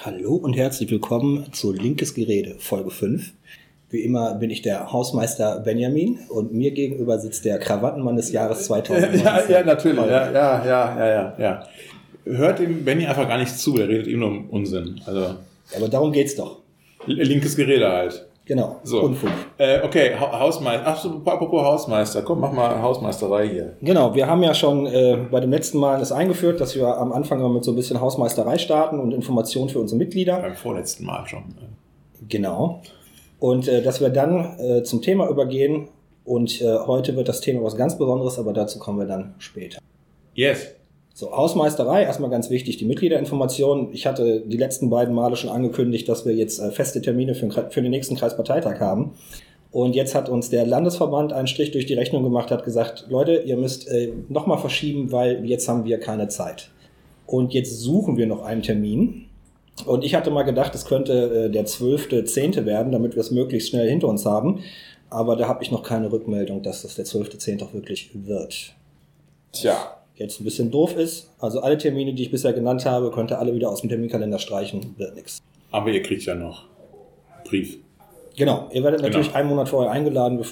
Hallo und herzlich willkommen zu Linkes Gerede, Folge 5. Wie immer bin ich der Hausmeister Benjamin und mir gegenüber sitzt der Krawattenmann des Jahres 2019. Ja, ja, natürlich. Ja, ja, ja, ja, ja. Hört dem Benny einfach gar nicht zu, der redet ihm nur um Unsinn. Also, Aber darum geht's doch. linkes Gerede halt. Genau. So. Unfug. Äh, okay, ha Hausmeister. Ach so, apropos Hausmeister. Komm, mach mal Hausmeisterei hier. Genau, wir haben ja schon äh, bei dem letzten Mal das eingeführt, dass wir am Anfang mal mit so ein bisschen Hausmeisterei starten und Informationen für unsere Mitglieder. Beim vorletzten Mal schon. Genau. Und äh, dass wir dann äh, zum Thema übergehen. Und äh, heute wird das Thema was ganz Besonderes, aber dazu kommen wir dann später. Yes. So, Hausmeisterei, erstmal ganz wichtig, die Mitgliederinformation. Ich hatte die letzten beiden Male schon angekündigt, dass wir jetzt äh, feste Termine für, für den nächsten Kreisparteitag haben. Und jetzt hat uns der Landesverband einen Strich durch die Rechnung gemacht, hat gesagt, Leute, ihr müsst äh, nochmal verschieben, weil jetzt haben wir keine Zeit. Und jetzt suchen wir noch einen Termin. Und ich hatte mal gedacht, es könnte äh, der 12.10. werden, damit wir es möglichst schnell hinter uns haben. Aber da habe ich noch keine Rückmeldung, dass das der 12.10. auch wirklich wird Tja. Jetzt ein bisschen doof ist. Also alle Termine, die ich bisher genannt habe, könnt ihr alle wieder aus dem Terminkalender streichen, wird nix. Aber ihr kriegt ja noch Brief. Genau, ihr werdet Genau. natürlich einen Monat vorher eingeladen. Wir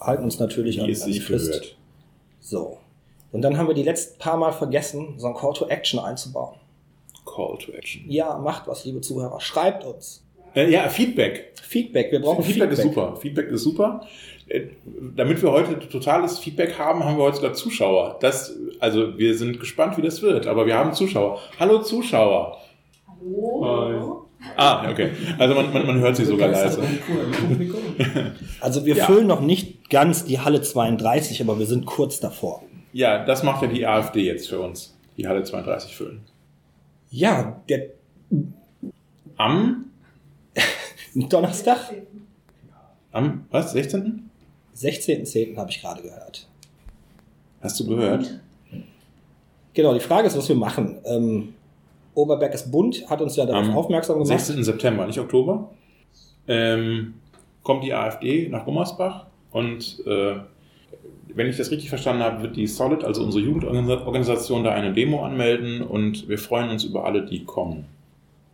halten uns natürlich Wie an, es an die Frist. gehört. So. Und dann haben wir die letzten paar Mal vergessen, so ein Call to Action einzubauen. Call to Action. Ja, macht was, liebe Zuhörer. Schreibt uns. Äh, ja, Feedback. Feedback, wir brauchen Feedback, Feedback. ist super. Feedback ist super. Damit wir heute totales Feedback haben, haben wir heute sogar Zuschauer. Das, also wir sind gespannt, wie das wird, aber wir haben Zuschauer. Hallo Zuschauer. Hallo. Ah, okay. Also man, man, man hört sie sogar leise. Also wir Ja. füllen noch nicht ganz die Halle 32, aber wir sind kurz davor. Ja, das macht ja die AfD jetzt für uns. Die Halle 32 füllen. Ja, der Am, Donnerstag, am, was, 16.? 16.10. habe ich gerade gehört. Hast du gehört? Genau, die Frage ist, was wir machen. Ähm, Oberberg Bund hat uns ja darauf Am aufmerksam gemacht. 16. September, nicht Oktober. Ähm, kommt die AfD nach Gummersbach und äh, wenn ich das richtig verstanden habe, wird die Solid, also unsere Jugendorganisation, da eine Demo anmelden und wir freuen uns über alle, die kommen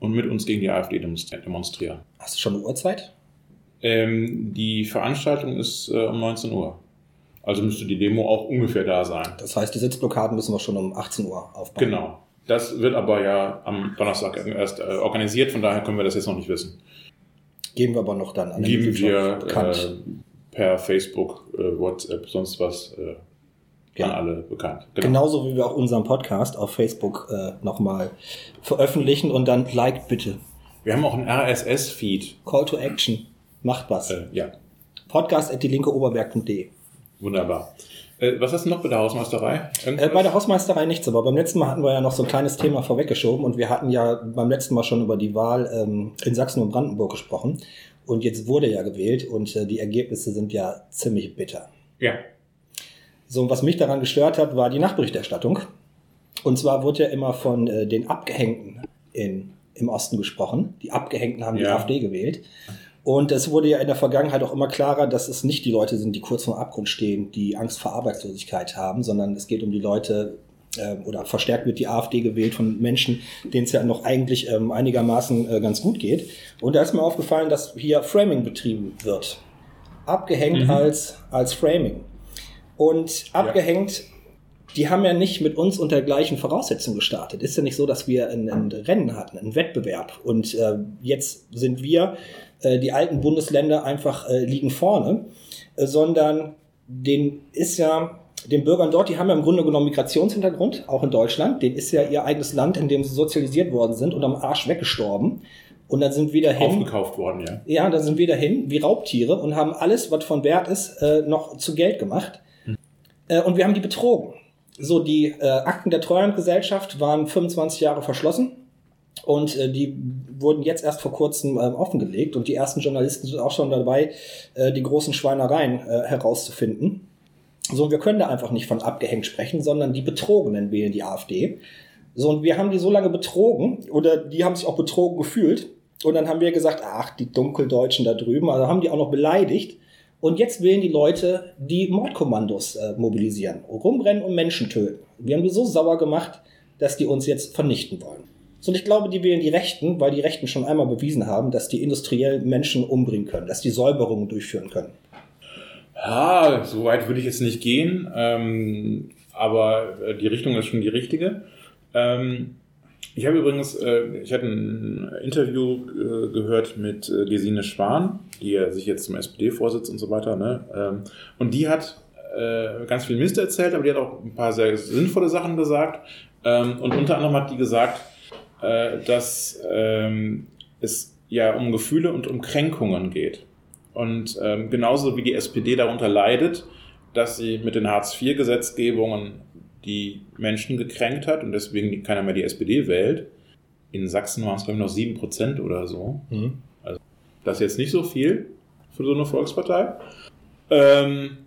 und mit uns gegen die AfD demonstri- demonstrieren. Hast du schon eine Uhrzeit? Ähm, die Veranstaltung ist äh, um 19 Uhr. Also müsste die Demo auch ungefähr da sein. Das heißt, die Sitzblockaden müssen wir schon um 18 Uhr aufbauen. Genau. Das wird aber ja am Donnerstag erst äh, organisiert, von daher können wir das jetzt noch nicht wissen. Geben wir aber noch dann an Geben wir äh, per Facebook, äh, WhatsApp, sonst was äh, Ja. an alle bekannt. Genau. Genauso wie wir auch unseren Podcast auf Facebook äh, nochmal veröffentlichen und dann liked bitte. Wir haben auch einen RSS-Feed. Call to Action. Macht was. Äh, ja, Podcast at die linke Oberberg.de. wunderbar. Äh, was hast du noch bei der Hausmeisterei? Äh, bei der Hausmeisterei nichts, aber beim letzten Mal hatten wir ja noch so ein kleines Thema vorweggeschoben und wir hatten ja beim letzten Mal schon über die Wahl ähm, in Sachsen und Brandenburg gesprochen. Und jetzt wurde ja gewählt und äh, die Ergebnisse sind ja ziemlich bitter. ja. So, und was mich daran gestört hat, war die Nachberichterstattung. Und zwar wurde ja immer von äh, den Abgehängten in, im Osten gesprochen. Die Abgehängten haben die Ja. AfD gewählt. Und es wurde ja in der Vergangenheit auch immer klarer, dass es nicht die Leute sind, die kurz vor dem Abgrund stehen, die Angst vor Arbeitslosigkeit haben, sondern es geht um die Leute, äh, oder verstärkt wird die AfD gewählt von Menschen, denen es ja noch eigentlich ähm, einigermaßen äh, ganz gut geht. Und da ist mir aufgefallen, dass hier Framing betrieben wird. Abgehängt Mhm. als, als Framing. Und abgehängt, die haben ja nicht mit uns unter gleichen Voraussetzungen gestartet. Ist ja nicht so, dass wir ein, ein Rennen hatten, einen Wettbewerb. Und äh, jetzt sind wir, äh, die alten Bundesländer, einfach äh, liegen vorne, äh, sondern den ist ja, den Bürgern dort, die haben ja im Grunde genommen Migrationshintergrund, auch in Deutschland. Den ist ja ihr eigenes Land, in dem sie sozialisiert worden sind und am Arsch weggestorben. Und dann sind wieder hin. Aufgekauft worden, ja. Ja, da sind wir dahin, wie Raubtiere, und haben alles, was von Wert ist, äh, noch zu Geld gemacht. Äh, und wir haben die betrogen. So, die Akten der Treuhandgesellschaft waren 25 Jahre verschlossen. Und äh, die wurden jetzt erst vor kurzem ähm, offengelegt. Und die ersten Journalisten sind auch schon dabei, äh, die großen Schweinereien äh, herauszufinden. So, wir können da einfach nicht von abgehängt sprechen, sondern die Betrogenen wählen die AfD. So, und wir haben die so lange betrogen, oder die haben sich auch betrogen gefühlt. Und dann haben wir gesagt, ach, die Dunkeldeutschen da drüben, also haben die auch noch beleidigt. Und jetzt wählen die Leute, die Mordkommandos äh, mobilisieren, rumrennen und Menschen töten. Wir haben die so sauer gemacht, dass die uns jetzt vernichten wollen. So, und ich glaube, die wählen die Rechten, weil die Rechten schon einmal bewiesen haben, dass die industriell Menschen umbringen können, dass die Säuberungen durchführen können. Ja, so weit würde ich jetzt nicht gehen, ähm, aber äh, die Richtung ist schon die richtige. Ähm, ich habe übrigens, äh, ich hatte ein Interview äh, gehört mit äh, Gesine Spahn, die ja sich jetzt zum SPD-Vorsitz und so weiter, ne? Ähm, und die hat äh, ganz viel Mist erzählt, aber die hat auch ein paar sehr sinnvolle Sachen gesagt. Ähm, und unter anderem hat die gesagt, äh, dass ähm, es ja um Gefühle und um Kränkungen geht. Und ähm, genauso wie die SPD darunter leidet, dass sie mit den Hartz-IV-Gesetzgebungen die Menschen gekränkt hat und deswegen keiner mehr die SPD wählt. In Sachsen waren es, glaube ich, noch 7% oder so. Mhm. Also das ist jetzt nicht so viel für so eine Volkspartei. Ähm,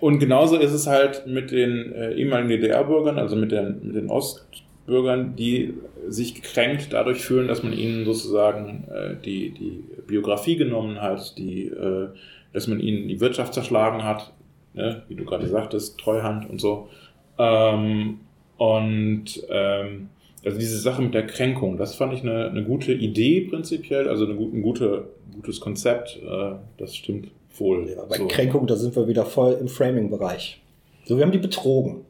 und genauso ist es halt mit den äh, ehemaligen DDR-Bürgern, also mit den, mit den Ostbürgern, die sich gekränkt dadurch fühlen, dass man ihnen sozusagen äh, die, die Biografie genommen hat, die, äh, dass man ihnen die Wirtschaft zerschlagen hat, ne? wie du gerade sagtest, Treuhand und so. Ähm, und ähm, also diese Sache mit der Kränkung, das fand ich eine, eine gute Idee prinzipiell, also eine, ein gute, gutes Konzept, äh, das stimmt wohl. Ja, bei so. Kränkung, da sind wir wieder voll im Framing-Bereich. So, wir haben die betrogen.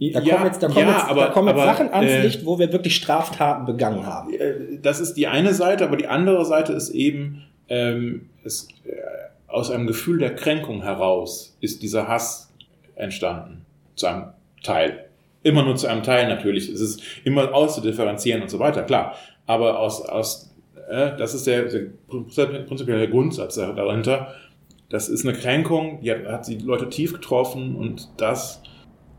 Da kommen jetzt, da kommen ja, jetzt, aber, da kommen jetzt aber, Sachen ans äh, Licht, wo wir wirklich Straftaten begangen haben. Äh, das ist die eine Seite, aber die andere Seite ist eben, ähm, es, äh, aus einem Gefühl der Kränkung heraus ist dieser Hass entstanden. Zu einem Teil. Immer nur zu einem Teil natürlich. Es ist immer auszudifferenzieren und so weiter, klar. Aber aus, aus äh, das ist der, der prinzipielle Grundsatz dahinter. Das ist eine Kränkung, die hat, hat die Leute tief getroffen und das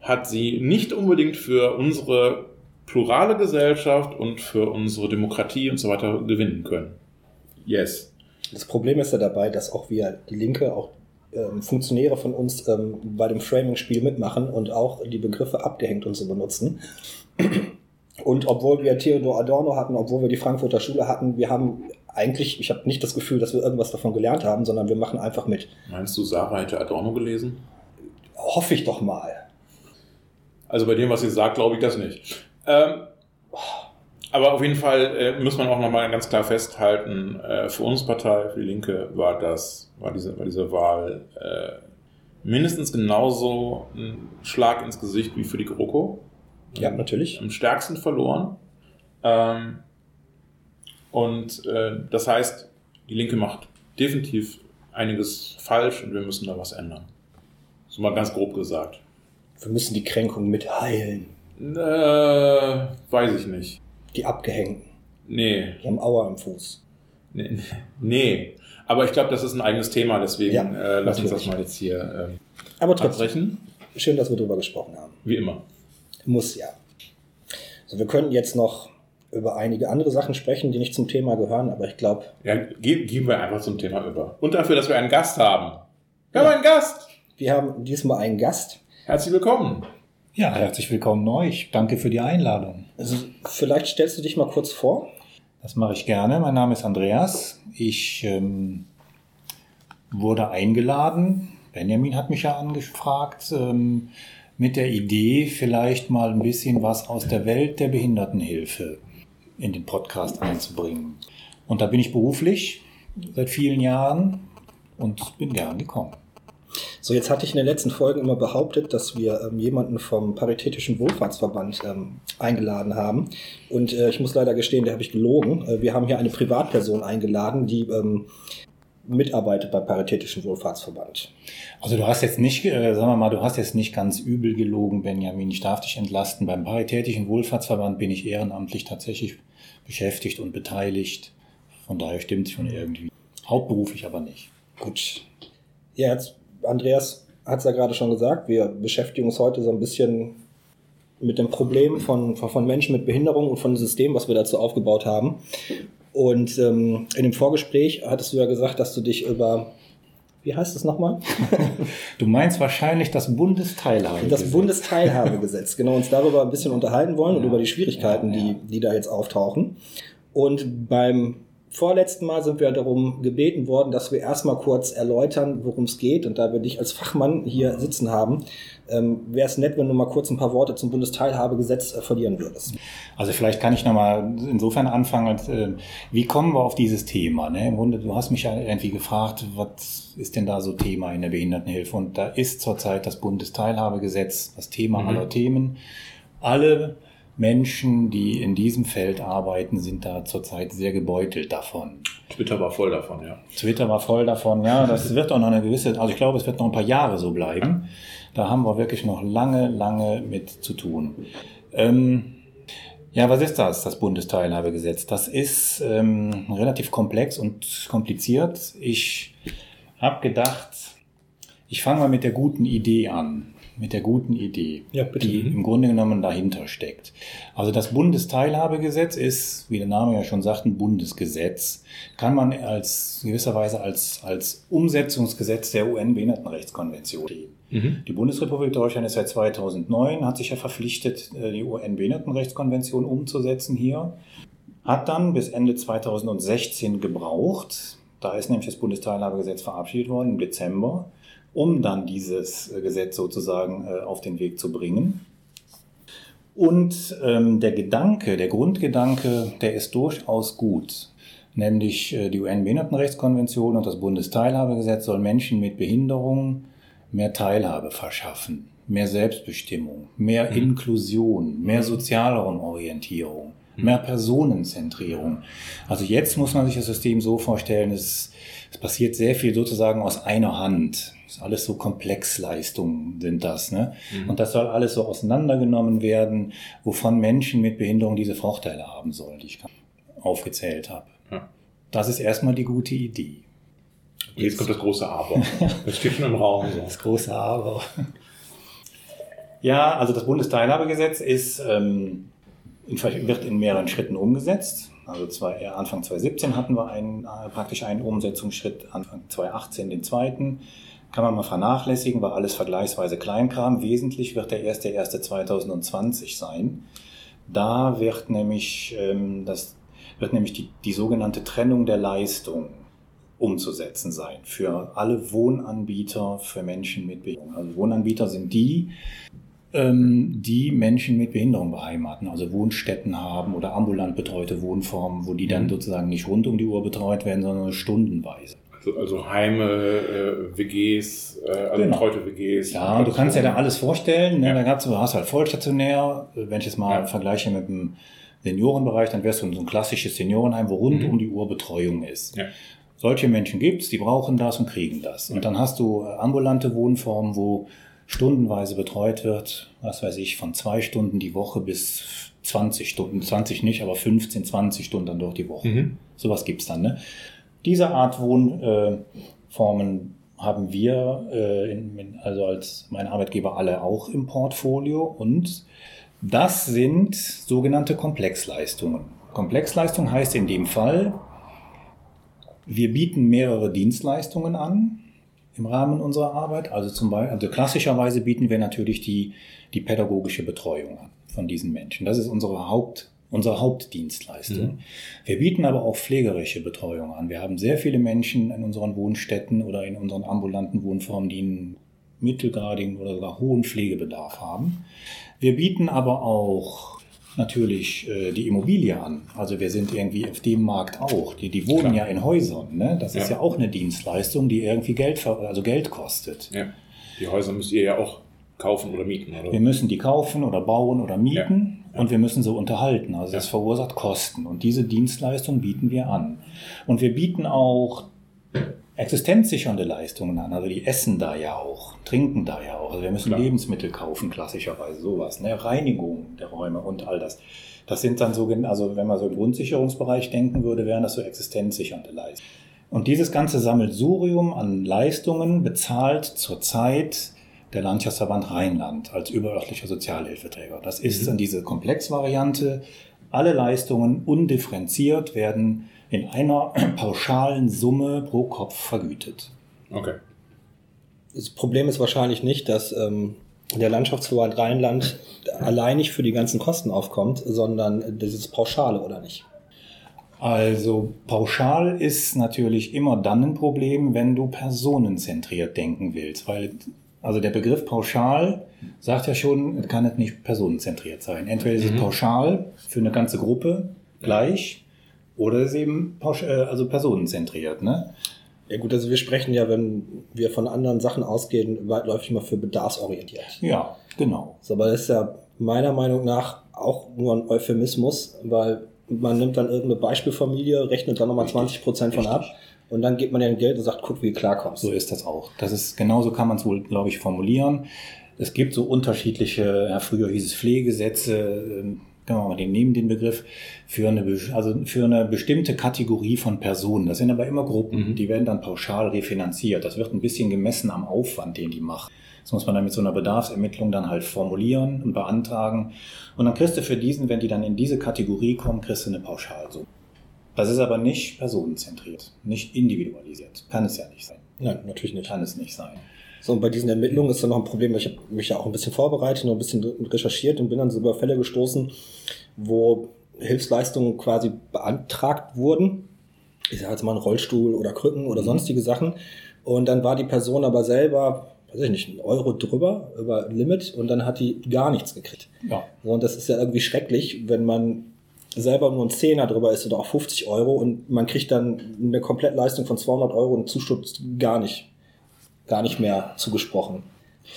hat sie nicht unbedingt für unsere plurale Gesellschaft und für unsere Demokratie und so weiter gewinnen können. Yes. Das Problem ist ja dabei, dass auch wir, die Linke, auch ähm, Funktionäre von uns ähm, bei dem Framing-Spiel mitmachen und auch die Begriffe abgehängt und so benutzen. Und obwohl wir Theodor Adorno hatten, obwohl wir die Frankfurter Schule hatten, wir haben eigentlich, ich habe nicht das Gefühl, dass wir irgendwas davon gelernt haben, sondern wir machen einfach mit. Meinst du, Sarah hätte Adorno gelesen? Hoffe ich doch mal. Also bei dem, was sie sagt, glaube ich das nicht. Ähm, aber auf jeden Fall äh, muss man auch nochmal ganz klar festhalten, äh, für unsere Partei, für die Linke, war das, war diese, war diese Wahl äh, mindestens genauso ein Schlag ins Gesicht wie für die GroKo. Ja, natürlich. Am stärksten verloren. Ähm, und das heißt, die Linke macht definitiv einiges falsch und wir müssen da was ändern. So mal ganz grob gesagt. Wir müssen die Kränkung mit heilen. Äh, weiß ich nicht. Die Abgehängten. Nee. Die haben Auer im Fuß. Nee. nee. Aber ich glaube, das ist ein eigenes Thema, deswegen ja, äh, lass uns das mal jetzt hier ähm, Aber trotzdem, Schön, dass wir darüber gesprochen haben. Wie immer. Muss ja. So, wir könnten jetzt noch über einige andere Sachen sprechen, die nicht zum Thema gehen, aber ich glaube. Ja, ge gehen wir einfach zum Thema über. Und dafür, dass wir einen Gast haben. Wir ja. haben einen Gast! Wir haben diesmal einen Gast. Herzlich willkommen. Ja, herzlich willkommen euch. Danke für die Einladung. Also, vielleicht stellst du dich mal kurz vor. Das mache ich gerne. Mein Name ist Andreas. Ich ähm, wurde eingeladen. Benjamin hat mich ja angefragt ähm, mit der Idee, vielleicht mal ein bisschen was aus der Welt der Behindertenhilfe in den Podcast einzubringen. Und da bin ich beruflich seit vielen Jahren und bin gern gekommen. So, jetzt hatte ich in den letzten Folgen immer behauptet, dass wir ähm, jemanden vom Paritätischen Wohlfahrtsverband ähm, eingeladen haben. Und äh, ich muss leider gestehen, der habe ich gelogen. Äh, wir haben hier eine Privatperson eingeladen, die ähm, mitarbeitet beim Paritätischen Wohlfahrtsverband. Also du hast jetzt nicht, äh, sagen wir mal, du hast jetzt nicht ganz übel gelogen, Benjamin. Ich darf dich entlasten. Beim Paritätischen Wohlfahrtsverband bin ich ehrenamtlich tatsächlich beschäftigt und beteiligt. Von daher stimmt es schon irgendwie. Hauptberuflich aber nicht. Gut. Ja, jetzt Andreas hat es ja gerade schon gesagt, wir beschäftigen uns heute so ein bisschen mit dem Problem von, von Menschen mit Behinderung und von dem System, was wir dazu aufgebaut haben. Und ähm, in dem Vorgespräch hattest du ja gesagt, dass du dich über, wie heißt es nochmal? du meinst wahrscheinlich das Bundesteilhabegesetz. Das Bundesteilhabegesetz, genau, uns darüber ein bisschen unterhalten wollen ja. und über die Schwierigkeiten, ja, ja. Die, die da jetzt auftauchen. Und beim vorletzten Mal sind wir darum gebeten worden, dass wir erstmal kurz erläutern, worum es geht. Und da wir dich als Fachmann hier sitzen haben, ähm, wäre es nett, wenn du mal kurz ein paar Worte zum Bundesteilhabegesetz äh, verlieren würdest. Also vielleicht kann ich nochmal insofern anfangen, als, äh, wie kommen wir auf dieses Thema? Ne? Im Grunde, du hast mich ja irgendwie gefragt, was ist denn da so Thema in der Behindertenhilfe? Und da ist zurzeit das Bundesteilhabegesetz das Thema mhm. aller Themen. Alle Menschen, die in diesem Feld arbeiten, sind da zurzeit sehr gebeutelt davon. Twitter war voll davon, ja. Twitter war voll davon, ja. Das wird auch noch eine gewisse, also ich glaube, es wird noch ein paar Jahre so bleiben. Da haben wir wirklich noch lange, lange mit zu tun. Ähm, ja, was ist das, das Bundesteilhabegesetz? Das ist ähm, relativ komplex und kompliziert. Ich habe gedacht, ich fange mal mit der guten Idee an mit der guten Idee, ja, die im Grunde genommen dahinter steckt. Also das Bundesteilhabegesetz ist, wie der Name ja schon sagt, ein Bundesgesetz. Kann man als gewisserweise als, als Umsetzungsgesetz der UN-Behindertenrechtskonvention sehen. Mhm. Die Bundesrepublik Deutschland ist seit 2009, hat sich ja verpflichtet, äh, die UN-Behindertenrechtskonvention umzusetzen hier. Hat dann bis Ende 2016 gebraucht. Da ist nämlich das Bundesteilhabegesetz verabschiedet worden im Dezember um dann dieses äh, Gesetz sozusagen äh, auf den Weg zu bringen. Und ähm, der Gedanke, der Grundgedanke, der ist durchaus gut. Nämlich äh, die UN-Behindertenrechtskonvention und das Bundesteilhabegesetz soll Menschen mit Behinderung mehr Teilhabe verschaffen, mehr Selbstbestimmung, mehr mhm. Inklusion, mehr Sozialraumorientierung, mhm. mehr Personenzentrierung. Also jetzt muss man sich das System so vorstellen, es, es passiert sehr viel sozusagen aus einer Hand. Das ist alles so Komplexleistungen sind das. Ne? Mhm. Und das soll alles so auseinandergenommen werden, wovon Menschen mit Behinderung diese Vorteile haben sollen, die ich aufgezählt habe. Ja. Das ist erstmal die gute Idee. Jetzt, Jetzt kommt das große Aber. Das steht schon im Raum. So. Das große Aber. Ja, also das Bundesteilhabegesetz ist, ähm, in, wird in mehreren Schritten umgesetzt. Also zwei, Anfang 2017 hatten wir einen, äh, praktisch einen Umsetzungsschritt, Anfang 2018 den zweiten kann man mal vernachlässigen, weil alles vergleichsweise Kleinkram. Wesentlich wird der erste erste 2020 sein. Da wird nämlich, ähm, das, wird nämlich die, die sogenannte Trennung der Leistung umzusetzen sein für alle Wohnanbieter für Menschen mit Behinderung. Also Wohnanbieter sind die, ähm, die Menschen mit Behinderung beheimaten, also Wohnstätten haben oder ambulant betreute Wohnformen, wo die dann mhm. sozusagen nicht rund um die Uhr betreut werden, sondern stundenweise. Also, Heime, äh, WGs, äh, also genau. betreute WGs. Ja, du kannst dir da alles vorstellen. Ne? Ja. Da gab's, du hast halt vollstationär. Wenn ich es mal ja. vergleiche mit dem Seniorenbereich, dann wärst du in so ein klassisches Seniorenheim, wo rund mhm. um die Uhr Betreuung ist. Ja. Solche Menschen gibt's, die brauchen das und kriegen das. Und dann hast du äh, ambulante Wohnformen, wo stundenweise betreut wird, was weiß ich, von zwei Stunden die Woche bis 20 Stunden, 20 nicht, aber 15, 20 Stunden dann durch die Woche. Mhm. Sowas gibt's dann, ne? Diese Art Wohnformen haben wir, äh, also als mein Arbeitgeber, alle auch im Portfolio und das sind sogenannte Komplexleistungen. Komplexleistung heißt in dem Fall, wir bieten mehrere Dienstleistungen an im Rahmen unserer Arbeit. Also zum Beispiel, also klassischerweise bieten wir natürlich die, die pädagogische Betreuung an von diesen Menschen. Das ist unsere Haupt, unsere Hauptdienstleistung. Mhm. Wir bieten aber auch pflegerische Betreuung an. Wir haben sehr viele Menschen in unseren Wohnstätten oder in unseren ambulanten Wohnformen, die einen mittelgradigen oder sogar hohen Pflegebedarf haben. Wir bieten aber auch natürlich äh, die Immobilie an. Also wir sind irgendwie auf dem Markt auch. Die, die wohnen Klar. ja in Häusern. Ne? Das ja. ist ja auch eine Dienstleistung, die irgendwie Geld, also Geld kostet. Ja. Die Häuser müsst ihr ja auch kaufen oder mieten, oder? Wir müssen die kaufen oder bauen oder mieten. Ja und wir müssen so unterhalten. Also das verursacht Kosten und diese Dienstleistung bieten wir an. Und wir bieten auch existenzsichernde Leistungen an. Also die essen da ja auch, trinken da ja auch. Also wir müssen Klar. Lebensmittel kaufen, klassischerweise sowas. Ne? Reinigung der Räume und all das. Das sind dann so, also wenn man so im Grundsicherungsbereich denken würde, wären das so existenzsichernde Leistungen. Und dieses ganze Sammelsurium an Leistungen bezahlt zurzeit der Landschaftsverband Rheinland als überörtlicher Sozialhilfeträger. Das ist mhm. dann diese Komplexvariante. Alle Leistungen undifferenziert werden in einer pauschalen Summe pro Kopf vergütet. Okay. Das Problem ist wahrscheinlich nicht, dass ähm, der Landschaftsverband Rheinland alleinig für die ganzen Kosten aufkommt, sondern das ist Pauschale, oder nicht? Also pauschal ist natürlich immer dann ein Problem, wenn du personenzentriert denken willst, weil also der Begriff pauschal sagt ja schon, kann es nicht personenzentriert sein. Entweder ist es Mhm. pauschal für eine ganze Gruppe gleich oder es ist eben pausch- äh, also personenzentriert. Ne? Ja gut, also wir sprechen ja, wenn wir von anderen Sachen ausgehen, weitläufig mal für bedarfsorientiert. Ja, genau. So, aber das ist ja meiner Meinung nach auch nur ein Euphemismus, weil man nimmt dann irgendeine Beispielfamilie, rechnet dann nochmal 20 Prozent von ab und dann gibt man ja Geld und sagt, guck, wie du klarkommst. So ist das auch. Das ist genauso kann man es wohl, glaube ich, formulieren. Es gibt so unterschiedliche, ja, früher hieß es Pflegesätze, ähm, genau, mal den nehmen den Begriff für eine, also für eine bestimmte Kategorie von Personen. Das sind aber immer Gruppen, Mhm. die werden dann pauschal refinanziert. Das wird ein bisschen gemessen am Aufwand, den die machen. Das muss man dann mit so einer Bedarfsermittlung dann halt formulieren und beantragen. Und dann kriegst du für diesen, wenn die dann in diese Kategorie kommen, kriegst du eine Pauschalsumme. Das ist aber nicht personenzentriert, nicht individualisiert. Kann es ja nicht sein. Nein, natürlich nicht. Kann es nicht sein. So, und bei diesen Ermittlungen ist dann noch ein Problem, weil ich habe mich ja auch ein bisschen vorbereitet und ein bisschen recherchiert und bin dann so über Fälle gestoßen, wo Hilfsleistungen quasi beantragt wurden. Ich sage jetzt mal einen Rollstuhl oder Krücken oder sonstige Sachen. Und dann war die Person aber selber, weiß ich nicht, einen Euro drüber, über Limit und dann hat die gar nichts gekriegt. Ja. So, und das ist ja irgendwie schrecklich, wenn man selber nur ein Zehner drüber ist oder auch 50 Euro und man kriegt dann eine Komplettleistung von 200 Euro und Zuschuss gar nicht, gar nicht mehr zugesprochen.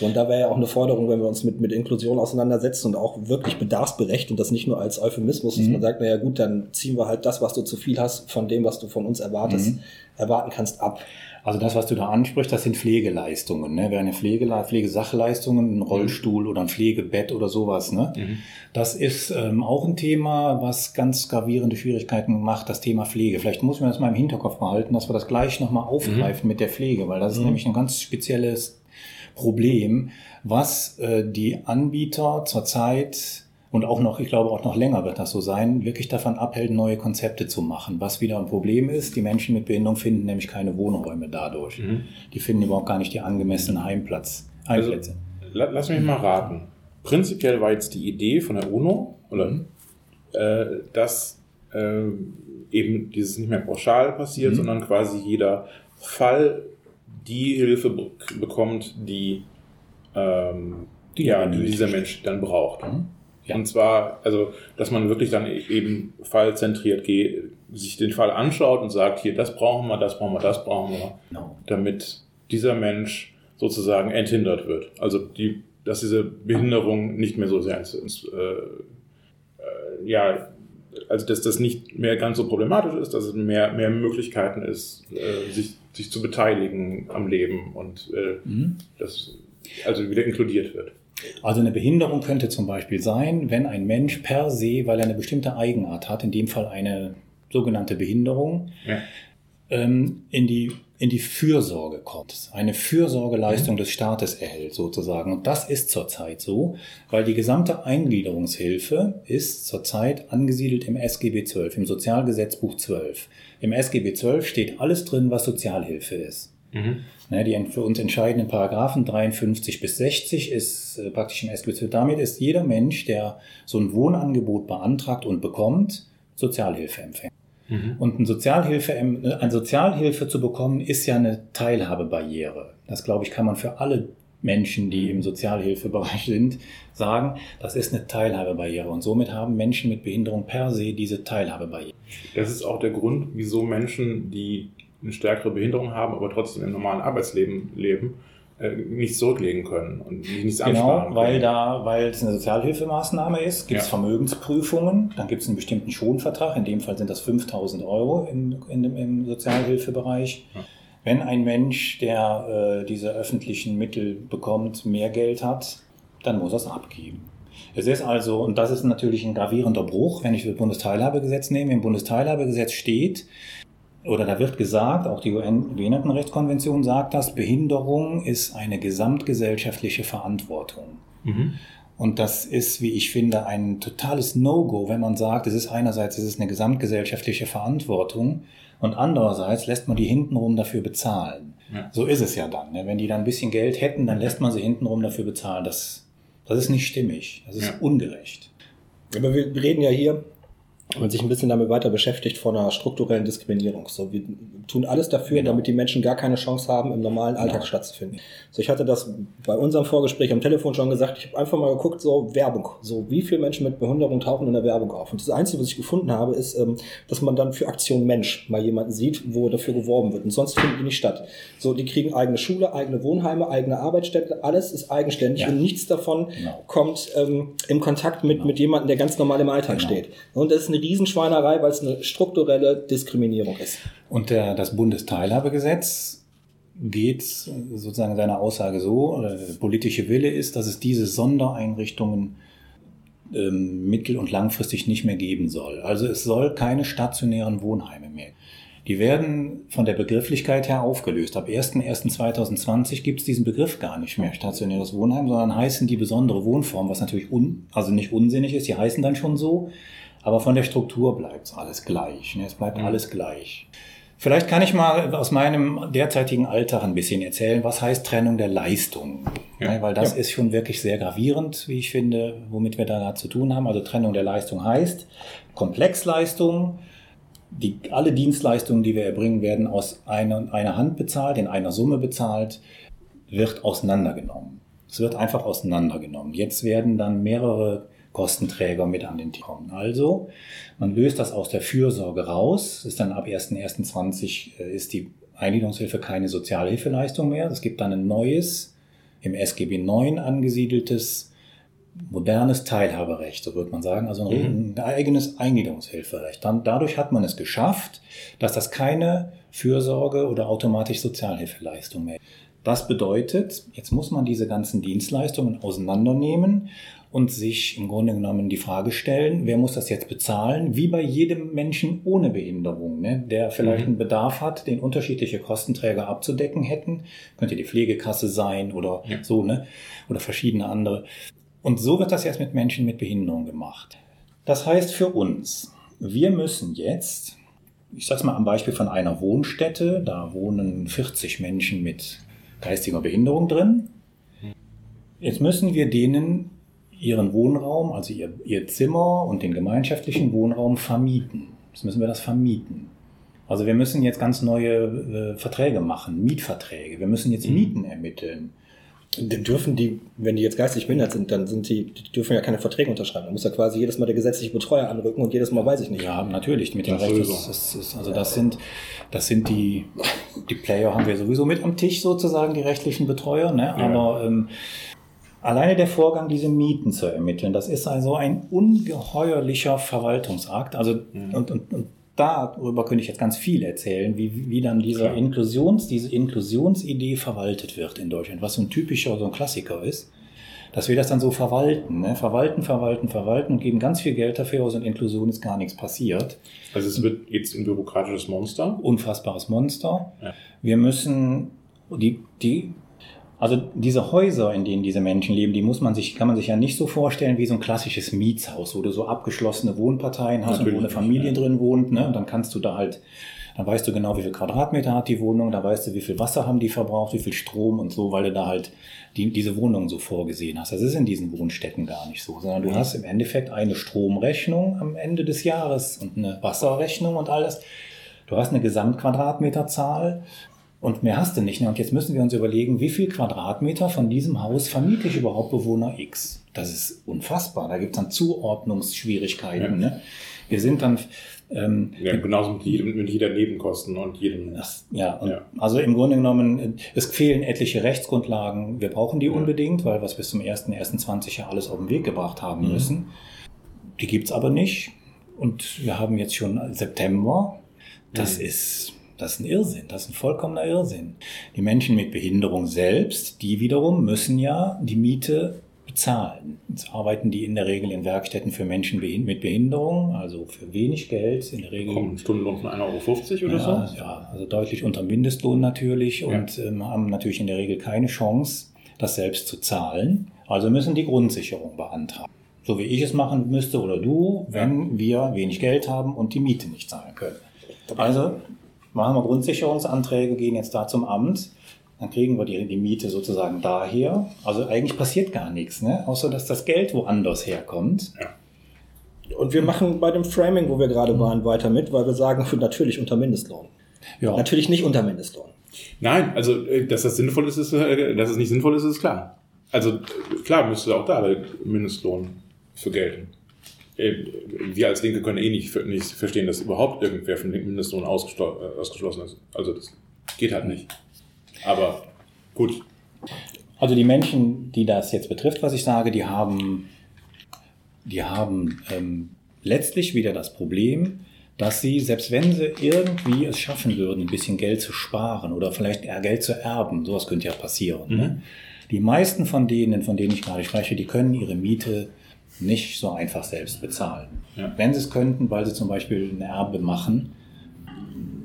So, und da wäre ja auch eine Forderung, wenn wir uns mit, mit Inklusion auseinandersetzen und auch wirklich bedarfsberecht und das nicht nur als Euphemismus, dass Mhm. man sagt, naja gut, dann ziehen wir halt das, was du zu viel hast, von dem, was du von uns erwartest, Mhm. erwarten kannst, ab. Also das, was du da ansprichst, das sind Pflegeleistungen. Ne? Wäre eine Pflegele Pflegesachleistungen, ein Rollstuhl oder ein Pflegebett oder sowas. Ne? Mhm. Das ist ähm, auch ein Thema, was ganz gravierende Schwierigkeiten macht, das Thema Pflege. Vielleicht muss man das mal im Hinterkopf behalten, dass wir das gleich nochmal aufgreifen mit der Pflege, weil das ist Mhm. nämlich ein ganz spezielles Problem, was äh, die Anbieter zurzeit und auch noch, ich glaube auch noch länger wird das so sein, wirklich davon abhält, neue Konzepte zu machen. Was wieder ein Problem ist, die Menschen mit Behinderung finden nämlich keine Wohnräume dadurch. Mhm. Die finden überhaupt gar nicht die angemessenen Heimplatz, Also- Heimplätze. La- Lass mich mal raten. Prinzipiell war jetzt die Idee von der UNO, oder, Mhm. äh, dass äh, eben dieses nicht mehr pauschal passiert, Mhm. sondern quasi jeder Fall die Hilfe be bekommt, die, ähm, Die ja, die dieser Mensch dann braucht. Mhm. Ja. Und zwar, also, dass man wirklich dann eben fallzentriert geht, sich den Fall anschaut und sagt, hier, das brauchen wir, das brauchen wir, das brauchen wir Genau. damit dieser Mensch sozusagen enthindert wird. Also die, dass diese Behinderung nicht mehr so sehr ins, ins äh, äh, ja, also dass das nicht mehr ganz so problematisch ist, dass es mehr, mehr Möglichkeiten ist, äh, sich, sich zu beteiligen am Leben und äh, Mhm. das also wieder inkludiert wird. Also eine Behinderung könnte zum Beispiel sein, wenn ein Mensch per se, weil er eine bestimmte Eigenart hat, in dem Fall eine sogenannte Behinderung, Ja. ähm, in, die, in die Fürsorge kommt, eine Fürsorgeleistung des Staates erhält sozusagen. Und das ist zurzeit so, weil die gesamte Eingliederungshilfe ist zurzeit angesiedelt im SGB 12, im Sozialgesetzbuch 12. Im SGB 12 steht alles drin, was Sozialhilfe ist. Mhm. Ne, die für uns entscheidenden Paragraphen 53 bis 60 ist äh, praktisch im SGB 12. Damit ist jeder Mensch, der so ein Wohnangebot beantragt und bekommt, Sozialhilfeempfänger. Mhm. Und ein Sozialhilfe, eine Sozialhilfe zu bekommen, ist ja eine Teilhabebarriere. Das, glaube ich, kann man für alle Menschen, die im Sozialhilfebereich sind, sagen, das ist eine Teilhabebarriere. Und somit haben Menschen mit Behinderung per se diese Teilhabebarriere. Das ist auch der Grund, wieso Menschen, die eine stärkere Behinderung haben, aber trotzdem im normalen Arbeitsleben leben, äh, nichts zurücklegen können und nichts ansparen Genau, weil da, weil es eine Sozialhilfemaßnahme ist, gibt es Ja. Vermögensprüfungen, dann gibt es einen bestimmten Schonvertrag, in dem Fall sind das 5000 Euro im, in dem, im Sozialhilfebereich. Ja. Wenn ein Mensch, der äh, diese öffentlichen Mittel bekommt, mehr Geld hat, dann muss er es abgeben. Es ist also, und das ist natürlich ein gravierender Bruch, wenn ich das Bundesteilhabegesetz nehme, im Bundesteilhabegesetz steht, oder da wird gesagt, auch die UN-Behindertenrechtskonvention sagt das, Behinderung ist eine gesamtgesellschaftliche Verantwortung. Mhm. Und das ist, wie ich finde, ein totales No-Go, wenn man sagt, es ist einerseits es ist eine gesamtgesellschaftliche Verantwortung und andererseits lässt man die hintenrum dafür bezahlen. Ja. So ist es ja dann. Ne? Wenn die dann ein bisschen Geld hätten, dann lässt man sie hintenrum dafür bezahlen. Das, das ist nicht stimmig. Das ist Ja. ungerecht. Aber wir reden ja hier man sich ein bisschen damit weiter beschäftigt von einer strukturellen Diskriminierung. So, wir tun alles dafür, Genau. damit die Menschen gar keine Chance haben, im normalen Alltag stattzufinden. So, ich hatte das bei unserem Vorgespräch am Telefon schon gesagt. Ich habe einfach mal geguckt, so Werbung, so wie viele Menschen mit Behinderung tauchen in der Werbung auf. Und das Einzige, was ich gefunden habe, ist, ähm, dass man dann für Aktion Mensch mal jemanden sieht, wo dafür geworben wird. Und sonst finden die nicht statt. So, die kriegen eigene Schule, eigene Wohnheime, eigene Arbeitsstätte. Alles ist eigenständig Ja. und nichts davon Genau. kommt ähm, im Kontakt mit, mit jemandem, der ganz normal im Alltag Genau. steht. Und das ist eine Riesenschweinerei, weil es eine strukturelle Diskriminierung ist. Und der, das Bundesteilhabegesetz geht sozusagen seiner Aussage so, der politische Wille ist, dass es diese Sondereinrichtungen ähm, mittel- und langfristig nicht mehr geben soll. Also es soll keine stationären Wohnheime mehr. Die werden von der Begrifflichkeit her aufgelöst. Ab 01.01.2020 gibt es diesen Begriff gar nicht mehr, stationäres Wohnheim, sondern heißen die besondere Wohnform, was natürlich un, also nicht unsinnig ist, die heißen dann schon so, aber von der Struktur bleibt es alles gleich. Ne? Es bleibt Mhm. alles gleich. Vielleicht kann ich mal aus meinem derzeitigen Alltag ein bisschen erzählen, was heißt Trennung der Leistung. Ja. Ja, weil das Ja. ist schon wirklich sehr gravierend, wie ich finde, womit wir da zu tun haben. Also Trennung der Leistung heißt Komplexleistung, die, alle Dienstleistungen, die wir erbringen, werden aus einer, einer Hand bezahlt, in einer Summe bezahlt, wird auseinandergenommen. Es wird einfach auseinandergenommen. Jetzt werden dann mehrere Kostenträger mit an den Tisch kommen. Also, man löst das aus der Fürsorge raus. Ist dann ab 1.1.20 äh, ist die Eingliederungshilfe keine Sozialhilfeleistung mehr. Es gibt dann ein neues, im SGB IX angesiedeltes, modernes Teilhaberecht, so würde man sagen, also ein, ein eigenes Eingliederungshilferecht. Dann, dadurch hat man es geschafft, dass das keine Fürsorge oder automatisch Sozialhilfeleistung mehr ist. Das bedeutet, jetzt muss man diese ganzen Dienstleistungen auseinandernehmen und sich im Grunde genommen die Frage stellen, wer muss das jetzt bezahlen, wie bei jedem Menschen ohne Behinderung, ne, der vielleicht Mhm. einen Bedarf hat, den unterschiedliche Kostenträger abzudecken hätten. Könnte die Pflegekasse sein oder Ja. so, ne? Oder verschiedene andere. Und so wird das jetzt mit Menschen mit Behinderung gemacht. Das heißt für uns, wir müssen jetzt, ich sage es mal am Beispiel von einer Wohnstätte, da wohnen 40 Menschen mit geistiger Behinderung drin. Jetzt müssen wir denen ihren Wohnraum, also ihr, ihr Zimmer und den gemeinschaftlichen Wohnraum vermieten. Jetzt müssen wir das vermieten. Also wir müssen jetzt ganz neue äh, Verträge machen, Mietverträge. Wir müssen jetzt Mhm. Mieten ermitteln. Die dürfen die, wenn die jetzt geistig behindert sind, dann sind die, die dürfen ja keine Verträge unterschreiben. Da muss ja quasi jedes Mal der gesetzliche Betreuer anrücken und jedes Mal weiß ich nicht. Ja, natürlich, mit dem Recht. Sowieso. das, ist, also das sind, das sind die, die Player haben wir sowieso mit am Tisch sozusagen, die rechtlichen Betreuer, ne? aber ähm, alleine der Vorgang, diese Mieten zu ermitteln, das ist also ein ungeheuerlicher Verwaltungsakt. Also, und, und, und darüber könnte ich jetzt ganz viel erzählen, wie, wie dann dieser Klar. Inklusions, diese Inklusionsidee verwaltet wird in Deutschland, was so ein typischer, so ein Klassiker ist dass wir das dann so verwalten, ne? verwalten, verwalten, verwalten und geben ganz viel Geld dafür aus und Inklusion ist gar nichts passiert. Also es wird jetzt ein bürokratisches Monster. Unfassbares Monster. Ja. Wir müssen die, die, also diese Häuser, in denen diese Menschen leben, die muss man sich, kann man sich ja nicht so vorstellen wie so ein klassisches Mietshaus, wo du so abgeschlossene Wohnparteien hast Natürlich und wo eine nicht, Familie ja. drin wohnt, ne? Und dann kannst du da halt, dann weißt du genau, wie viel Quadratmeter hat die Wohnung, da weißt du, wie viel Wasser haben die verbraucht, wie viel Strom und so, weil du da halt die, diese Wohnung so vorgesehen hast. Das ist in diesen Wohnstätten gar nicht so, sondern du Ja. hast im Endeffekt eine Stromrechnung am Ende des Jahres und eine Wasserrechnung und alles. Du hast eine Gesamtquadratmeterzahl und mehr hast du nicht. Ne? Und jetzt müssen wir uns überlegen, wie viel Quadratmeter von diesem Haus vermiete ich überhaupt Bewohner X? Das ist unfassbar. Da gibt es dann Zuordnungsschwierigkeiten. Ja. Ne? Wir sind dann ähm, Ja, genauso mit, jedem, mit jeder Nebenkosten und jedem. das, ja, und Ja. also im Grunde genommen, äh, es fehlen etliche Rechtsgrundlagen. Wir brauchen die Ja. unbedingt, weil wir es bis zum 1.1.20 ja alles auf den Weg gebracht haben Mhm. müssen. Die gibt's aber nicht. Und wir haben jetzt schon September. Das Mhm. ist, das ist ein Irrsinn. Das ist ein vollkommener Irrsinn. Die Menschen mit Behinderung selbst, die wiederum müssen ja die Miete bezahlen. Jetzt arbeiten die in der Regel in Werkstätten für Menschen mit Behinderung, also für wenig Geld, in der Regel Kommt ein Stundenlohn von 1,50 Euro oder ja, so? Ja, also deutlich unter dem Mindestlohn natürlich und ähm, haben natürlich in der Regel keine Chance, das selbst zu zahlen. Also müssen die Grundsicherung beantragen. So wie ich es machen müsste oder du, wenn wir wenig Geld haben und die Miete nicht zahlen können. Also machen wir Grundsicherungsanträge, gehen jetzt da zum Amt, dann kriegen wir die, die Miete sozusagen daher. Also eigentlich passiert gar nichts, ne? außer dass das Geld woanders herkommt. Ja. Und wir machen bei dem Framing, wo wir gerade waren, weiter mit, weil wir sagen, für natürlich unter Mindestlohn. Ja. Natürlich nicht unter Mindestlohn. Nein, also äh, dass das sinnvoll ist, ist äh, dass es nicht sinnvoll ist, ist klar. Also äh, klar müsste auch da der Mindestlohn für gelten. Äh, Wir als Linke können eh nicht, nicht verstehen, dass überhaupt irgendwer von dem Mindestlohn äh, ausgeschlossen ist. Also das geht halt nicht. Aber gut, Also die Menschen, die das jetzt betrifft, was ich sage, die haben, die haben ähm, letztlich wieder das Problem, dass sie, selbst wenn sie irgendwie es schaffen würden, ein bisschen Geld zu sparen oder vielleicht eher Geld zu erben, sowas könnte ja passieren. Ne? Die meisten von denen, von denen ich gerade spreche, die können ihre Miete nicht so einfach selbst bezahlen. Ja. Wenn sie es könnten, weil sie zum Beispiel ein Erbe machen,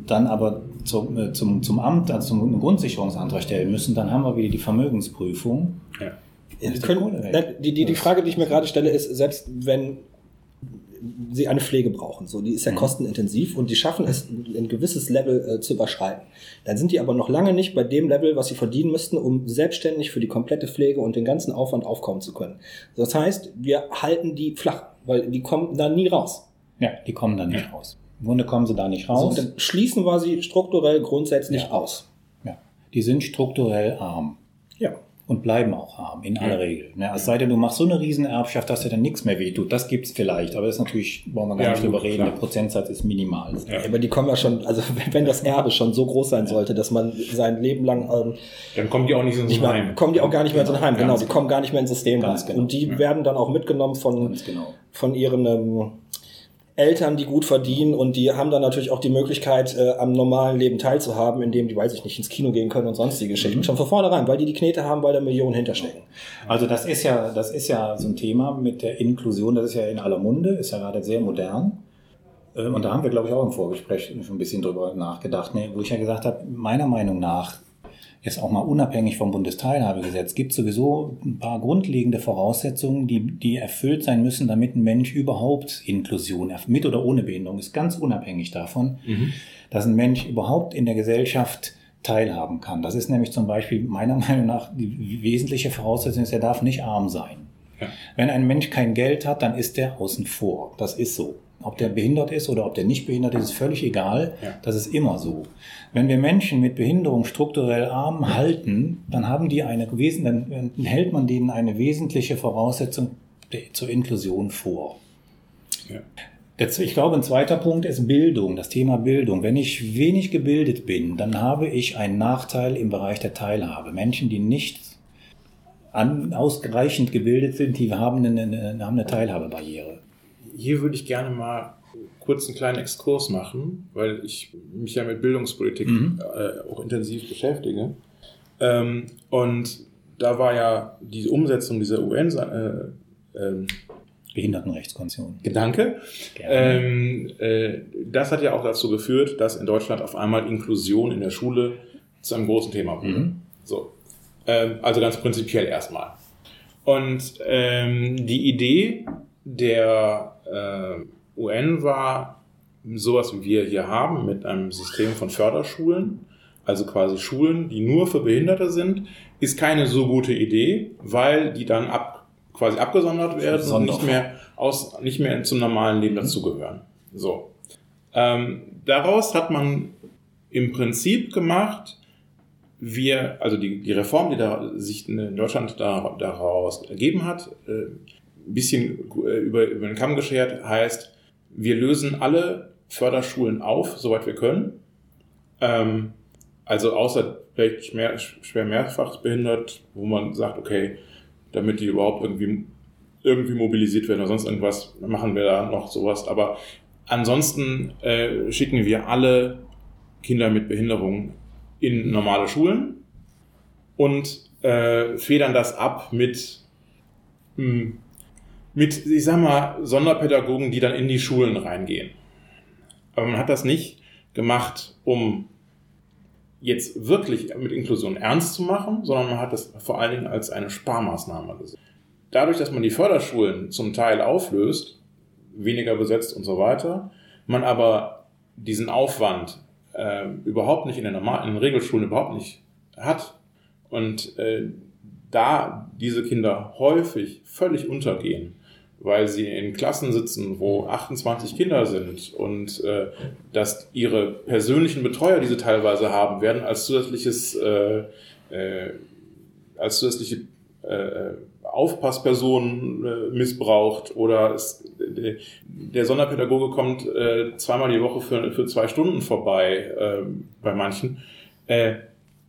dann aber zum, äh, zum, zum Amt, also zum Grundsicherungsantrag stellen müssen, dann haben wir wieder die Vermögensprüfung. ja. Können, die, die, die Frage, die ich mir gerade stelle, ist, selbst wenn sie eine Pflege brauchen, so, die ist ja kostenintensiv und die schaffen es, ein gewisses Level äh, zu überschreiten. Dann sind die aber noch lange nicht bei dem Level, was sie verdienen müssten, um selbstständig für die komplette Pflege und den ganzen Aufwand aufkommen zu können. Das heißt, wir halten die flach, weil die kommen da nie raus. Ja, die kommen da nicht raus. Im Grunde kommen sie da nicht raus. dann schließen wir sie strukturell grundsätzlich Ja. aus. ja. Die sind strukturell arm Ja. Und bleiben auch arm, in aller. Regel. Ne, es sei denn, du machst so eine Riesenerbschaft, dass dir dann nichts mehr wehtut. Das gibt's vielleicht, aber das ist natürlich, brauchen wir gar Ja, nicht gut, drüber reden, klar. der Prozentsatz ist minimal. Ja. Aber die kommen ja schon, also wenn- das Erbe schon so groß sein sollte, dass man sein Leben lang ähm, Dann kommen die auch nicht in so nicht Heim. kommen die auch gar nicht mehr in so ein Heim. Genau, ganz die kommen gar nicht mehr ins System Ganz rein. genau. Und die werden dann auch mitgenommen von, genau. von ihren ähm, Eltern, die gut verdienen und die haben dann natürlich auch die Möglichkeit, äh, am normalen Leben teilzuhaben, indem die, weiß ich nicht, ins Kino gehen können und sonstige Geschichten. Schon von vornherein, weil die die Knete haben, weil da Millionen hinterstecken. Also das ist ja, das ist ja so ein Thema mit der Inklusion, das ist ja in aller Munde, ist ja gerade sehr modern. Äh, Und da haben wir, glaube ich, auch im Vorgespräch schon ein bisschen drüber nachgedacht, ne? wo ich ja gesagt habe, meiner Meinung nach, jetzt auch mal unabhängig vom Bundesteilhabegesetz, gibt es sowieso ein paar grundlegende Voraussetzungen, die, die erfüllt sein müssen, damit ein Mensch überhaupt Inklusion, mit oder ohne Behinderung, ist ganz unabhängig davon, dass ein Mensch überhaupt in der Gesellschaft teilhaben kann. Das ist nämlich zum Beispiel meiner Meinung nach die wesentliche Voraussetzung, ist, er darf nicht arm sein. Ja. Wenn ein Mensch kein Geld hat, dann ist der außen vor. Das ist so. Ob der behindert ist oder ob der nicht behindert ist, ist völlig egal. Ja. Das ist immer so. Wenn wir Menschen mit Behinderung strukturell arm halten, dann haben die eine dann hält man denen eine wesentliche Voraussetzung zur Inklusion vor. Ja. Ich glaube, ein zweiter Punkt ist Bildung, das Thema Bildung. Wenn ich wenig gebildet bin, dann habe ich einen Nachteil im Bereich der Teilhabe. Menschen, die nicht an, ausreichend gebildet sind, die haben eine, eine, haben eine Teilhabebarriere. Hier würde ich gerne mal kurz einen kleinen Exkurs machen, weil ich mich ja mit Bildungspolitik Mhm. äh, auch intensiv beschäftige. Ähm, und da war ja die Umsetzung dieser UN äh, ähm, Behindertenrechtskonvention. Gedanke. Ähm, äh, das hat ja auch dazu geführt, dass in Deutschland auf einmal Inklusion in der Schule zu einem großen Thema wurde. Mhm. So. Ähm, also ganz prinzipiell erstmal. Und ähm, die Idee der äh, UN war, sowas wie wir hier haben, mit einem System von Förderschulen, also quasi Schulen, die nur für Behinderte sind, ist keine so gute Idee, weil die dann ab, quasi abgesondert werden und nicht mehr, aus, nicht mehr zum normalen Leben dazugehören. So. Ähm, daraus hat man im Prinzip gemacht, wir, also die, die Reform, die da sich in Deutschland da, daraus ergeben hat, äh, ein bisschen äh, über, über den Kamm geschert, heißt, wir lösen alle Förderschulen auf, soweit wir können. Ähm, also außer vielleicht schwer, schwer mehrfach behindert, wo man sagt, okay, damit die überhaupt irgendwie, irgendwie mobilisiert werden oder sonst irgendwas, machen wir da noch sowas. Aber ansonsten äh, schicken wir alle Kinder mit Behinderung in normale Schulen und äh, federn das ab mit, mh, mit, ich sag mal, Sonderpädagogen, die dann in die Schulen reingehen. Aber man hat das nicht gemacht, um jetzt wirklich mit Inklusion ernst zu machen, sondern man hat das vor allen Dingen als eine Sparmaßnahme gesehen. Dadurch, dass man die Förderschulen zum Teil auflöst, weniger besetzt und so weiter, man aber diesen Aufwand äh, überhaupt nicht in den, normalen, in den Regelschulen überhaupt nicht hat und äh, da diese Kinder häufig völlig untergehen, weil sie in Klassen sitzen, wo 28 Kinder sind und äh, dass ihre persönlichen Betreuer, die sie teilweise haben, werden als zusätzliches äh, äh, als zusätzliche äh, Aufpassperson äh, missbraucht oder es, der Sonderpädagoge kommt äh, zweimal die Woche für, für zwei Stunden vorbei äh, bei manchen, äh,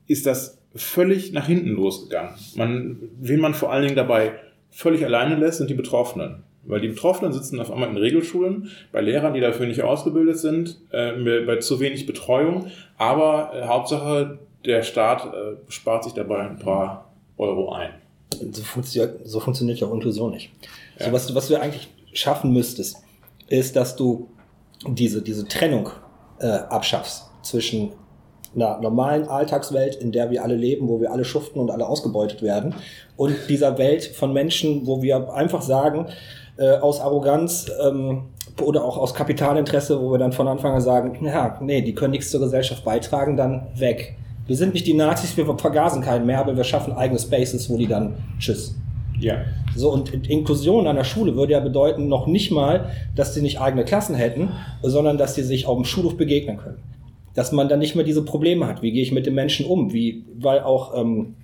ist das völlig nach hinten losgegangen. Man, wen man vor allen Dingen dabei völlig alleine lässt, sind die Betroffenen. Weil die Betroffenen sitzen auf einmal in Regelschulen, bei Lehrern, die dafür nicht ausgebildet sind, äh, bei zu wenig Betreuung. Aber äh, Hauptsache, der Staat äh, spart sich dabei ein paar Euro ein. So funktioniert, so funktioniert ja auch Inklusion nicht. Ja. So, was, du, was du eigentlich schaffen müsstest, ist, dass du diese, diese Trennung äh, abschaffst zwischen einer normalen Alltagswelt, in der wir alle leben, wo wir alle schuften und alle ausgebeutet werden, und dieser Welt von Menschen, wo wir einfach sagen, äh, aus Arroganz ähm, oder auch aus Kapitalinteresse, wo wir dann von Anfang an sagen, ja, nee, die können nichts zur Gesellschaft beitragen, dann weg. Wir sind nicht die Nazis, wir vergasen keinen mehr, aber wir schaffen eigene Spaces, wo die dann tschüss. Ja. So, und Inklusion an der Schule würde ja bedeuten, noch nicht mal, dass sie nicht eigene Klassen hätten, sondern dass sie sich auf dem Schulhof begegnen können. Dass man dann nicht mehr diese Probleme hat. Wie gehe ich mit den Menschen um? Wie, weil auch ähm,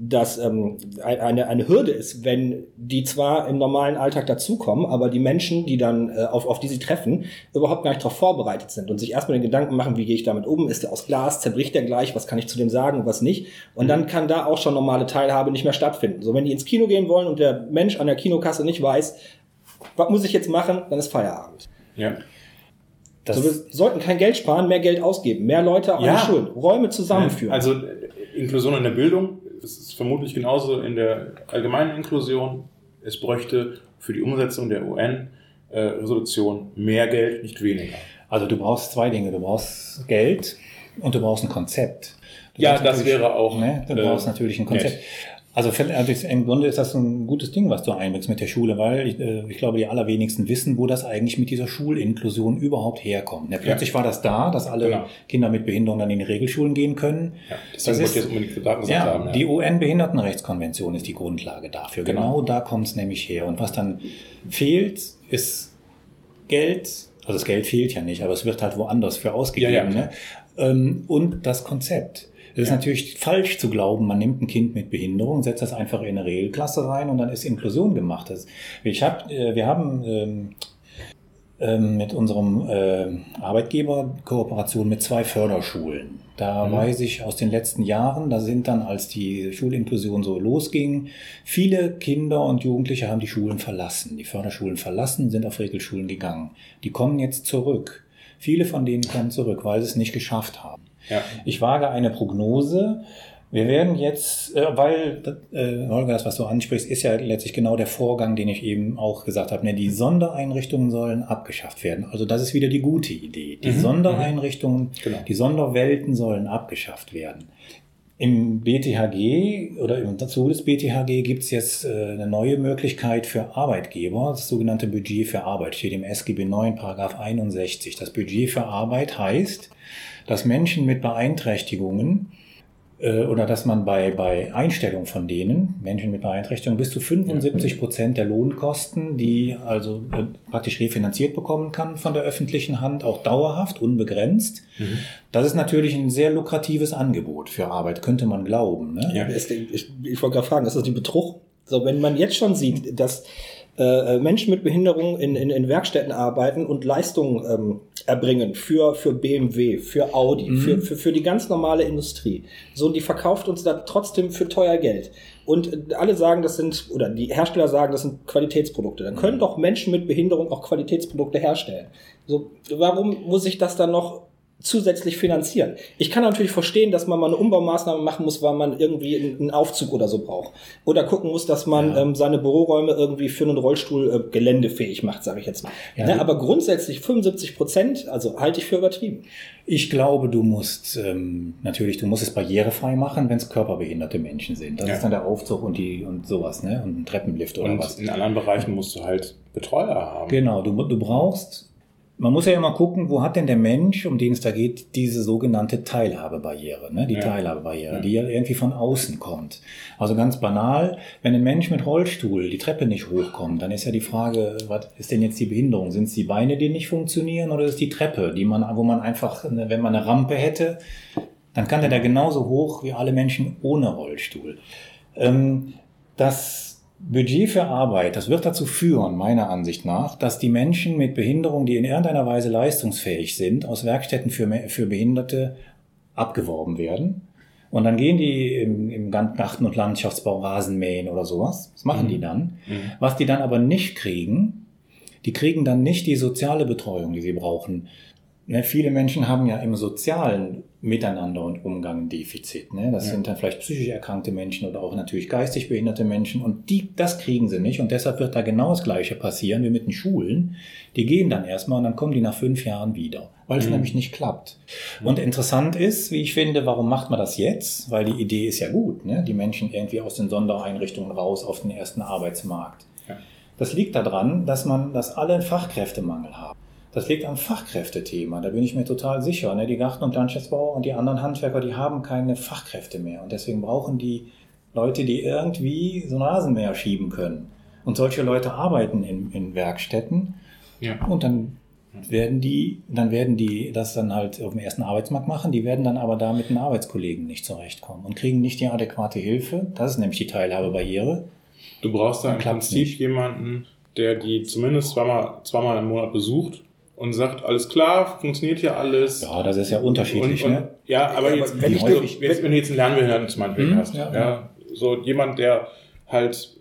das ähm, eine, eine Hürde ist, wenn die zwar im normalen Alltag dazukommen, aber die Menschen, die dann äh, auf, auf die sie treffen, überhaupt gar nicht darauf vorbereitet sind und sich erstmal den Gedanken machen, wie gehe ich damit um, ist der aus Glas, zerbricht der gleich, was kann ich zu dem sagen, was nicht. Und mhm. dann kann da auch schon normale Teilhabe nicht mehr stattfinden. So, wenn die ins Kino gehen wollen und der Mensch an der Kinokasse nicht weiß, was muss ich jetzt machen, dann ist Feierabend. Ja. So, wir sollten kein Geld sparen, mehr Geld ausgeben, mehr Leute an ja. Schulen, Räume zusammenführen. Also Inklusion in der Bildung es ist vermutlich genauso in der allgemeinen Inklusion. Es bräuchte für die Umsetzung der UN-Resolution mehr Geld, nicht weniger. Also du brauchst zwei Dinge. Du brauchst Geld und du brauchst ein Konzept. Du ja, das wäre auch. Ne? Du brauchst äh, natürlich ein Konzept. Nett. Also, also im Grunde ist das ein gutes Ding, was du einbringst mit der Schule, weil ich, äh, ich glaube, die allerwenigsten wissen, wo das eigentlich mit dieser Schulinklusion überhaupt herkommt. Ja, plötzlich ja. war das da, dass alle genau. Kinder mit Behinderung dann in die Regelschulen gehen können. Ja, das ist, jetzt unbedingt gesagt ja, haben. Ja. Die UN-Behindertenrechtskonvention ist die Grundlage dafür. Genau, genau da kommt es nämlich her. Und was dann fehlt, ist Geld. Also das Geld fehlt ja nicht, aber es wird halt woanders für ausgegeben. Ne? Ähm, und das Konzept. Es ist natürlich falsch zu glauben, man nimmt ein Kind mit Behinderung, setzt das einfach in eine Regelklasse rein und dann ist Inklusion gemacht. Ich hab, äh, wir haben ähm, ähm, mit unserem äh, Arbeitgeber Kooperation mit zwei Förderschulen. Da mhm. weiß ich aus den letzten Jahren, da sind dann, als die Schulinklusion so losging, viele Kinder und Jugendliche haben die Schulen verlassen, die Förderschulen verlassen, sind auf Regelschulen gegangen. Die kommen jetzt zurück. Viele von denen kommen zurück, weil sie es nicht geschafft haben. Ja. Ich wage eine Prognose. Wir werden jetzt, äh, weil, äh, Holger, das, was du ansprichst, ist ja letztlich genau der Vorgang, den ich eben auch gesagt habe. Ne? Die Sondereinrichtungen sollen abgeschafft werden. Also das ist wieder die gute Idee. Die mhm. Sondereinrichtungen, genau. die Sonderwelten sollen abgeschafft werden. Im BTHG oder im Zuge des BTHG gibt es jetzt äh, eine neue Möglichkeit für Arbeitgeber, das sogenannte Budget für Arbeit, steht im SGB 9, Paragraph 61. Das Budget für Arbeit heißt, dass Menschen mit Beeinträchtigungen äh, oder dass man bei, bei Einstellung von denen, Menschen mit Beeinträchtigungen, bis zu 75 Prozent der Lohnkosten, die also äh, praktisch refinanziert bekommen kann von der öffentlichen Hand, auch dauerhaft, unbegrenzt. Mhm. Das ist natürlich ein sehr lukratives Angebot für Arbeit, könnte man glauben. Ne? Ja, ich, ich, ich wollte gerade fragen, ist das die Betrug? So, wenn man jetzt schon sieht, dass äh, Menschen mit Behinderung in, in, in Werkstätten arbeiten und Leistungen ähm, erbringen für, für BMW, für Audi, mhm. für, für, für die ganz normale Industrie. So, und die verkauft uns da trotzdem für teuer Geld. Und alle sagen, das sind, oder die Hersteller sagen, das sind Qualitätsprodukte. Dann können doch Menschen mit Behinderung auch Qualitätsprodukte herstellen. So, warum muss ich das dann noch zusätzlich finanzieren. Ich kann natürlich verstehen, dass man mal eine Umbaumaßnahme machen muss, weil man irgendwie einen Aufzug oder so braucht. Oder gucken muss, dass man ja. ähm, seine Büroräume irgendwie für einen Rollstuhl äh, geländefähig macht, sage ich jetzt mal. Ja. Ne? Aber grundsätzlich 75 Prozent, also halte ich für übertrieben. Ich glaube, du musst ähm, natürlich, du musst es barrierefrei machen, wenn es körperbehinderte Menschen sind. Das ja. ist dann der Aufzug und die und sowas, ne? Und ein Treppenlift oder und was. In anderen Bereichen musst du halt Betreuer haben. Genau, du, du brauchst man muss ja immer gucken, wo hat denn der Mensch, um den es da geht, diese sogenannte Teilhabebarriere, ne? die Ja. Teilhabebarriere, Ja. die ja irgendwie von außen kommt. Also ganz banal, wenn ein Mensch mit Rollstuhl die Treppe nicht hochkommt, dann ist ja die Frage, was ist denn jetzt die Behinderung? Sind es die Beine, die nicht funktionieren oder ist es die Treppe, die man, wo man einfach, eine- wenn man eine Rampe hätte, dann kann der da genauso hoch wie alle Menschen ohne Rollstuhl. Ähm, das Budget für Arbeit, das wird dazu führen, meiner Ansicht nach, dass die Menschen mit Behinderung, die in irgendeiner Weise leistungsfähig sind, aus Werkstätten für, für Behinderte abgeworben werden. Und dann gehen die im, im Garten- und Landschaftsbau Rasen mähen oder sowas. Das machen Mhm. die dann. Mhm. Was die dann aber nicht kriegen, die kriegen dann nicht die soziale Betreuung, die sie brauchen. Ne, viele Menschen haben ja im sozialen Miteinander und Umgang Defizit. Ne? Das Ja. sind dann vielleicht psychisch erkrankte Menschen oder auch natürlich geistig behinderte Menschen und die, das kriegen sie nicht und deshalb wird da genau das Gleiche passieren wie mit den Schulen. Die gehen dann erstmal und dann kommen die nach fünf Jahren wieder, weil es Mhm. nämlich nicht klappt. Und interessant ist, wie ich finde, warum macht man das jetzt? Weil die Idee ist ja gut, ne? die Menschen irgendwie aus den Sondereinrichtungen raus auf den ersten Arbeitsmarkt. Ja. Das liegt daran, dass man, dass alle einen Fachkräftemangel haben. Das liegt am Fachkräftethema, da bin ich mir total sicher. Ne? Die Garten- und Landschaftsbauer und die anderen Handwerker, die haben keine Fachkräfte mehr. Und deswegen brauchen die Leute, die irgendwie so ein Rasenmäher schieben können. Und solche Leute arbeiten in, in Werkstätten. Ja. Und dann werden die, dann werden die das dann halt auf dem ersten Arbeitsmarkt machen, die werden dann aber da mit den Arbeitskollegen nicht zurechtkommen und kriegen nicht die adäquate Hilfe. Das ist nämlich die Teilhabebarriere. Du brauchst da im Prinzip nicht. jemanden, der die zumindest zweimal, zweimal im Monat besucht und sagt, alles klar, funktioniert hier alles. Ja, das ist ja unterschiedlich, und, und, ne? Ja, aber Ja, jetzt, aber wenn, ich, also, häufig- jetzt, wenn du jetzt einen Lernbehinderten zum Beispiel Hm, hast, ja, ja, so jemand, der halt,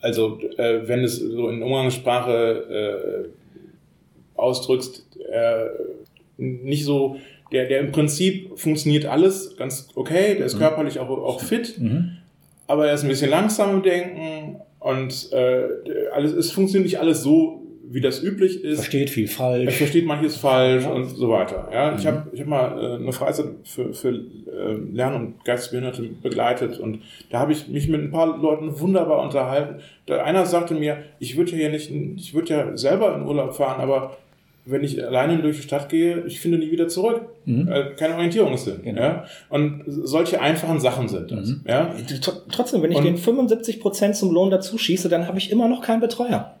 also äh, wenn es so in Umgangssprache äh, ausdrückst, äh, nicht so, der, der im Prinzip funktioniert alles ganz okay, der ist körperlich auch, auch fit, Mhm. aber er ist ein bisschen langsam im Denken und äh, alles, es funktioniert nicht alles so, wie das üblich ist. Versteht viel Er falsch. versteht manches falsch Ja. und so weiter. Ja, ich Mhm. habe ich hab mal äh, eine Freizeit für, für äh, Lern- und Geistesbehinderte begleitet und da habe ich mich mit ein paar Leuten wunderbar unterhalten. Da einer sagte mir, ich würde ja hier nicht, ich würde ja selber in Urlaub fahren, aber wenn ich alleine durch die Stadt gehe, ich finde nie wieder zurück. Mhm. Keine Orientierungssinn. Genau. Ja? Und solche einfachen Sachen sind das. Mhm. Ja? Tr- Trotzdem, wenn ich Und- den 75% zum Lohn dazu schieße, dann habe ich immer noch keinen Betreuer.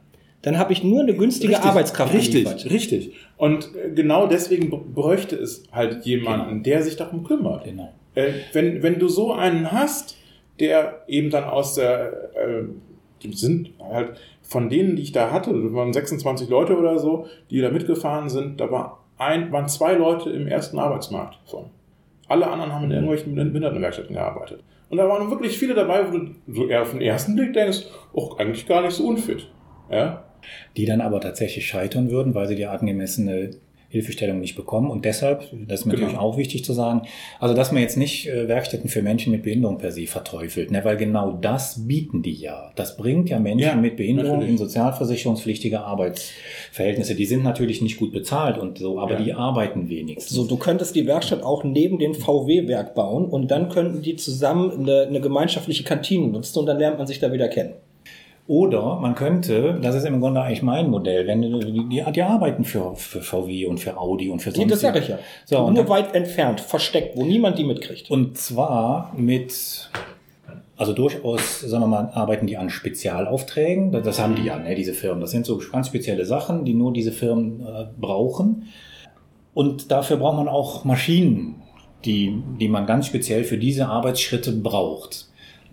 Dann habe ich nur eine günstige Richtig, Arbeitskraft. Richtig, geliefert. richtig. Und äh, genau deswegen br- bräuchte es halt jemanden, der sich darum kümmert. Genau. Äh, wenn, wenn du so einen hast, der eben dann aus der, äh, sind halt von denen, die ich da hatte, das waren 26 Leute oder so, die da mitgefahren sind, da war ein, waren zwei Leute im ersten Arbeitsmarkt von. Alle anderen haben in irgendwelchen Behindertenwerkstätten gearbeitet. Und da waren wirklich viele dabei, wo du so eher auf den ersten Blick denkst, oh, eigentlich gar nicht so unfit. Ja? Die dann aber tatsächlich scheitern würden, weil sie die angemessene Hilfestellung nicht bekommen. Und deshalb, das ist mir Genau. natürlich auch wichtig zu sagen, also dass man jetzt nicht äh, Werkstätten für Menschen mit Behinderung per se verteufelt, ne? weil genau das bieten die ja. Das bringt ja Menschen Ja, mit Behinderung natürlich. in sozialversicherungspflichtige Arbeitsverhältnisse. Die sind natürlich nicht gut bezahlt und so, aber Ja. die arbeiten wenigstens. So, du könntest die Werkstatt auch neben dem VW-Werk bauen und dann könnten die zusammen eine, eine gemeinschaftliche Kantine nutzen und dann lernt man sich da wieder kennen. Oder man könnte, das ist im Grunde eigentlich mein Modell, wenn die, die, arbeiten für, für VW und für Audi und für Nee, das sage ich ja. So, Nur dann- weit entfernt, versteckt, wo niemand die mitkriegt. Und zwar mit, also durchaus, sagen wir mal, arbeiten die an Spezialaufträgen. Das, das haben die ja, ne, diese Firmen. Das sind so ganz spezielle Sachen, die nur diese Firmen äh, brauchen. Und dafür braucht man auch Maschinen, die, die man ganz speziell für diese Arbeitsschritte braucht.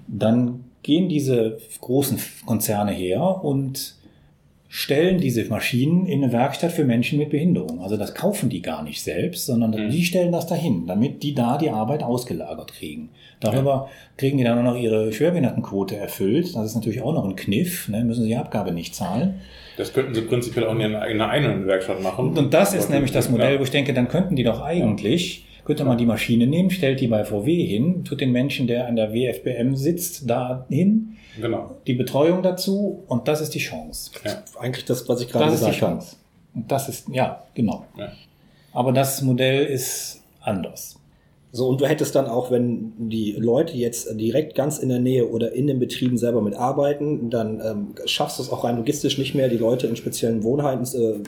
Dann gehen diese großen Konzerne her und stellen diese Maschinen in eine Werkstatt für Menschen mit Behinderung. Also das kaufen die gar nicht selbst, sondern Mhm. die stellen das dahin, damit die da die Arbeit ausgelagert kriegen. Darüber kriegen die dann auch noch ihre Schwerbehindertenquote erfüllt. Das ist natürlich auch noch ein Kniff, ne? müssen sie die Abgabe nicht zahlen. Das könnten sie prinzipiell auch in einer in einer eigenen Werkstatt machen. Und, das ist nämlich das Modell, wo ich denke, dann könnten die doch eigentlich, könnte man die Maschine nehmen, stellt die bei VW hin, tut den Menschen, der an der WFBM sitzt, da hin, Genau. die Betreuung dazu und das ist die Chance. Ja. Eigentlich das, was ich gerade Das ist die gesagt habe. Chance. Und das ist, ja, genau. Ja. Aber das Modell ist anders. So, und du hättest dann auch, wenn die Leute jetzt direkt ganz in der Nähe oder in den Betrieben selber mitarbeiten, dann ähm, schaffst du es auch rein logistisch nicht mehr, die Leute in speziellen Wohnheiten, äh,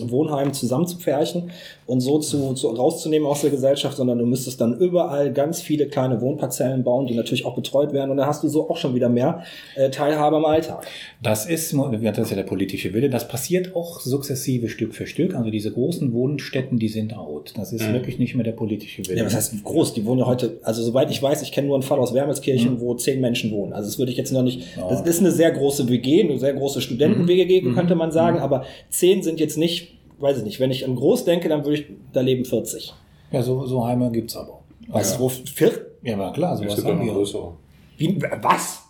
Wohnheimen zusammenzupferchen und so zu, zu rauszunehmen aus der Gesellschaft, sondern du müsstest dann überall ganz viele kleine Wohnparzellen bauen, die natürlich auch betreut werden. Und dann hast du so auch schon wieder mehr äh, Teilhabe am Alltag. Das ist, das ist ja der politische Wille. Das passiert auch sukzessive Stück für Stück. Also diese großen Wohnstätten, die sind out. Das ist Mhm. wirklich nicht mehr der politische Wille. Ja, was heißt groß? Die wohnen ja heute, also soweit ich weiß, ich kenne nur einen Fall aus Wermelskirchen, wo zehn Menschen wohnen. Also das würde ich jetzt noch nicht, das ist eine sehr große WG, eine sehr große Studenten-WG, könnte man sagen, aber zehn sind jetzt nicht, weiß ich nicht, wenn ich an groß denke, dann würde ich, da leben 40. ja, so, so Heime gibt's aber. Was, Ja. wo, vier, Ja, aber klar, sowas gibt haben wir. größere. wie, was?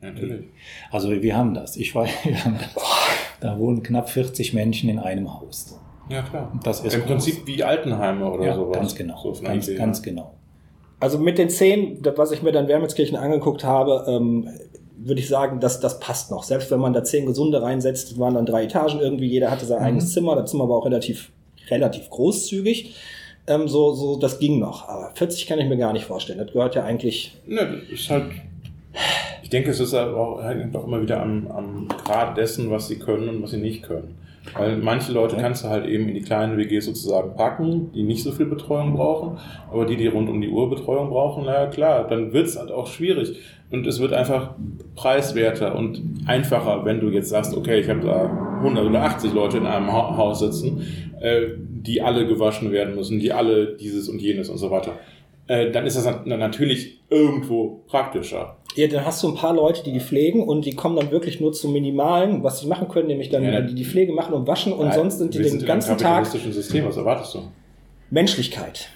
Natürlich. Also wir haben das. Ich weiß, wir haben das. Da wohnen knapp 40 Menschen in einem Haus. Ja, klar. Das ist Im groß. Prinzip wie Altenheime oder Ja, sowas. ganz genau. So ganz, Idee, ganz ja. genau. Also mit den zehn, was ich mir dann Wermelskirchen angeguckt habe, ähm, würde ich sagen, dass das passt noch. Selbst wenn man da zehn Gesunde reinsetzt, waren dann drei Etagen irgendwie, jeder hatte sein Mhm. eigenes Zimmer, das Zimmer war auch relativ, relativ großzügig. Ähm, so, so, das ging noch. Aber 40 kann ich mir gar nicht vorstellen. Das gehört ja eigentlich. Ne, ist halt. Ich denke, es ist aber auch, hängt auch immer wieder am, am Grad dessen, was sie können und was sie nicht können. Weil manche Leute kannst du halt eben in die kleinen WGs sozusagen packen, die nicht so viel Betreuung brauchen, aber die, die rund um die Uhr Betreuung brauchen, naja klar, dann wird es halt auch schwierig. Und es wird einfach preiswerter und einfacher, wenn du jetzt sagst, okay, ich habe da 100 oder 80 Leute in einem ha Haus sitzen, äh, die alle gewaschen werden müssen, die alle dieses und jenes und so weiter. Äh, dann ist das nat- natürlich irgendwo praktischer. Ja, dann hast du ein paar Leute, die die pflegen und die kommen dann wirklich nur zum Minimalen, was sie machen können, nämlich dann Ja. die die Pflege machen und waschen und sonst sind die den ganzen Tag System, was erwartest du? Menschlichkeit.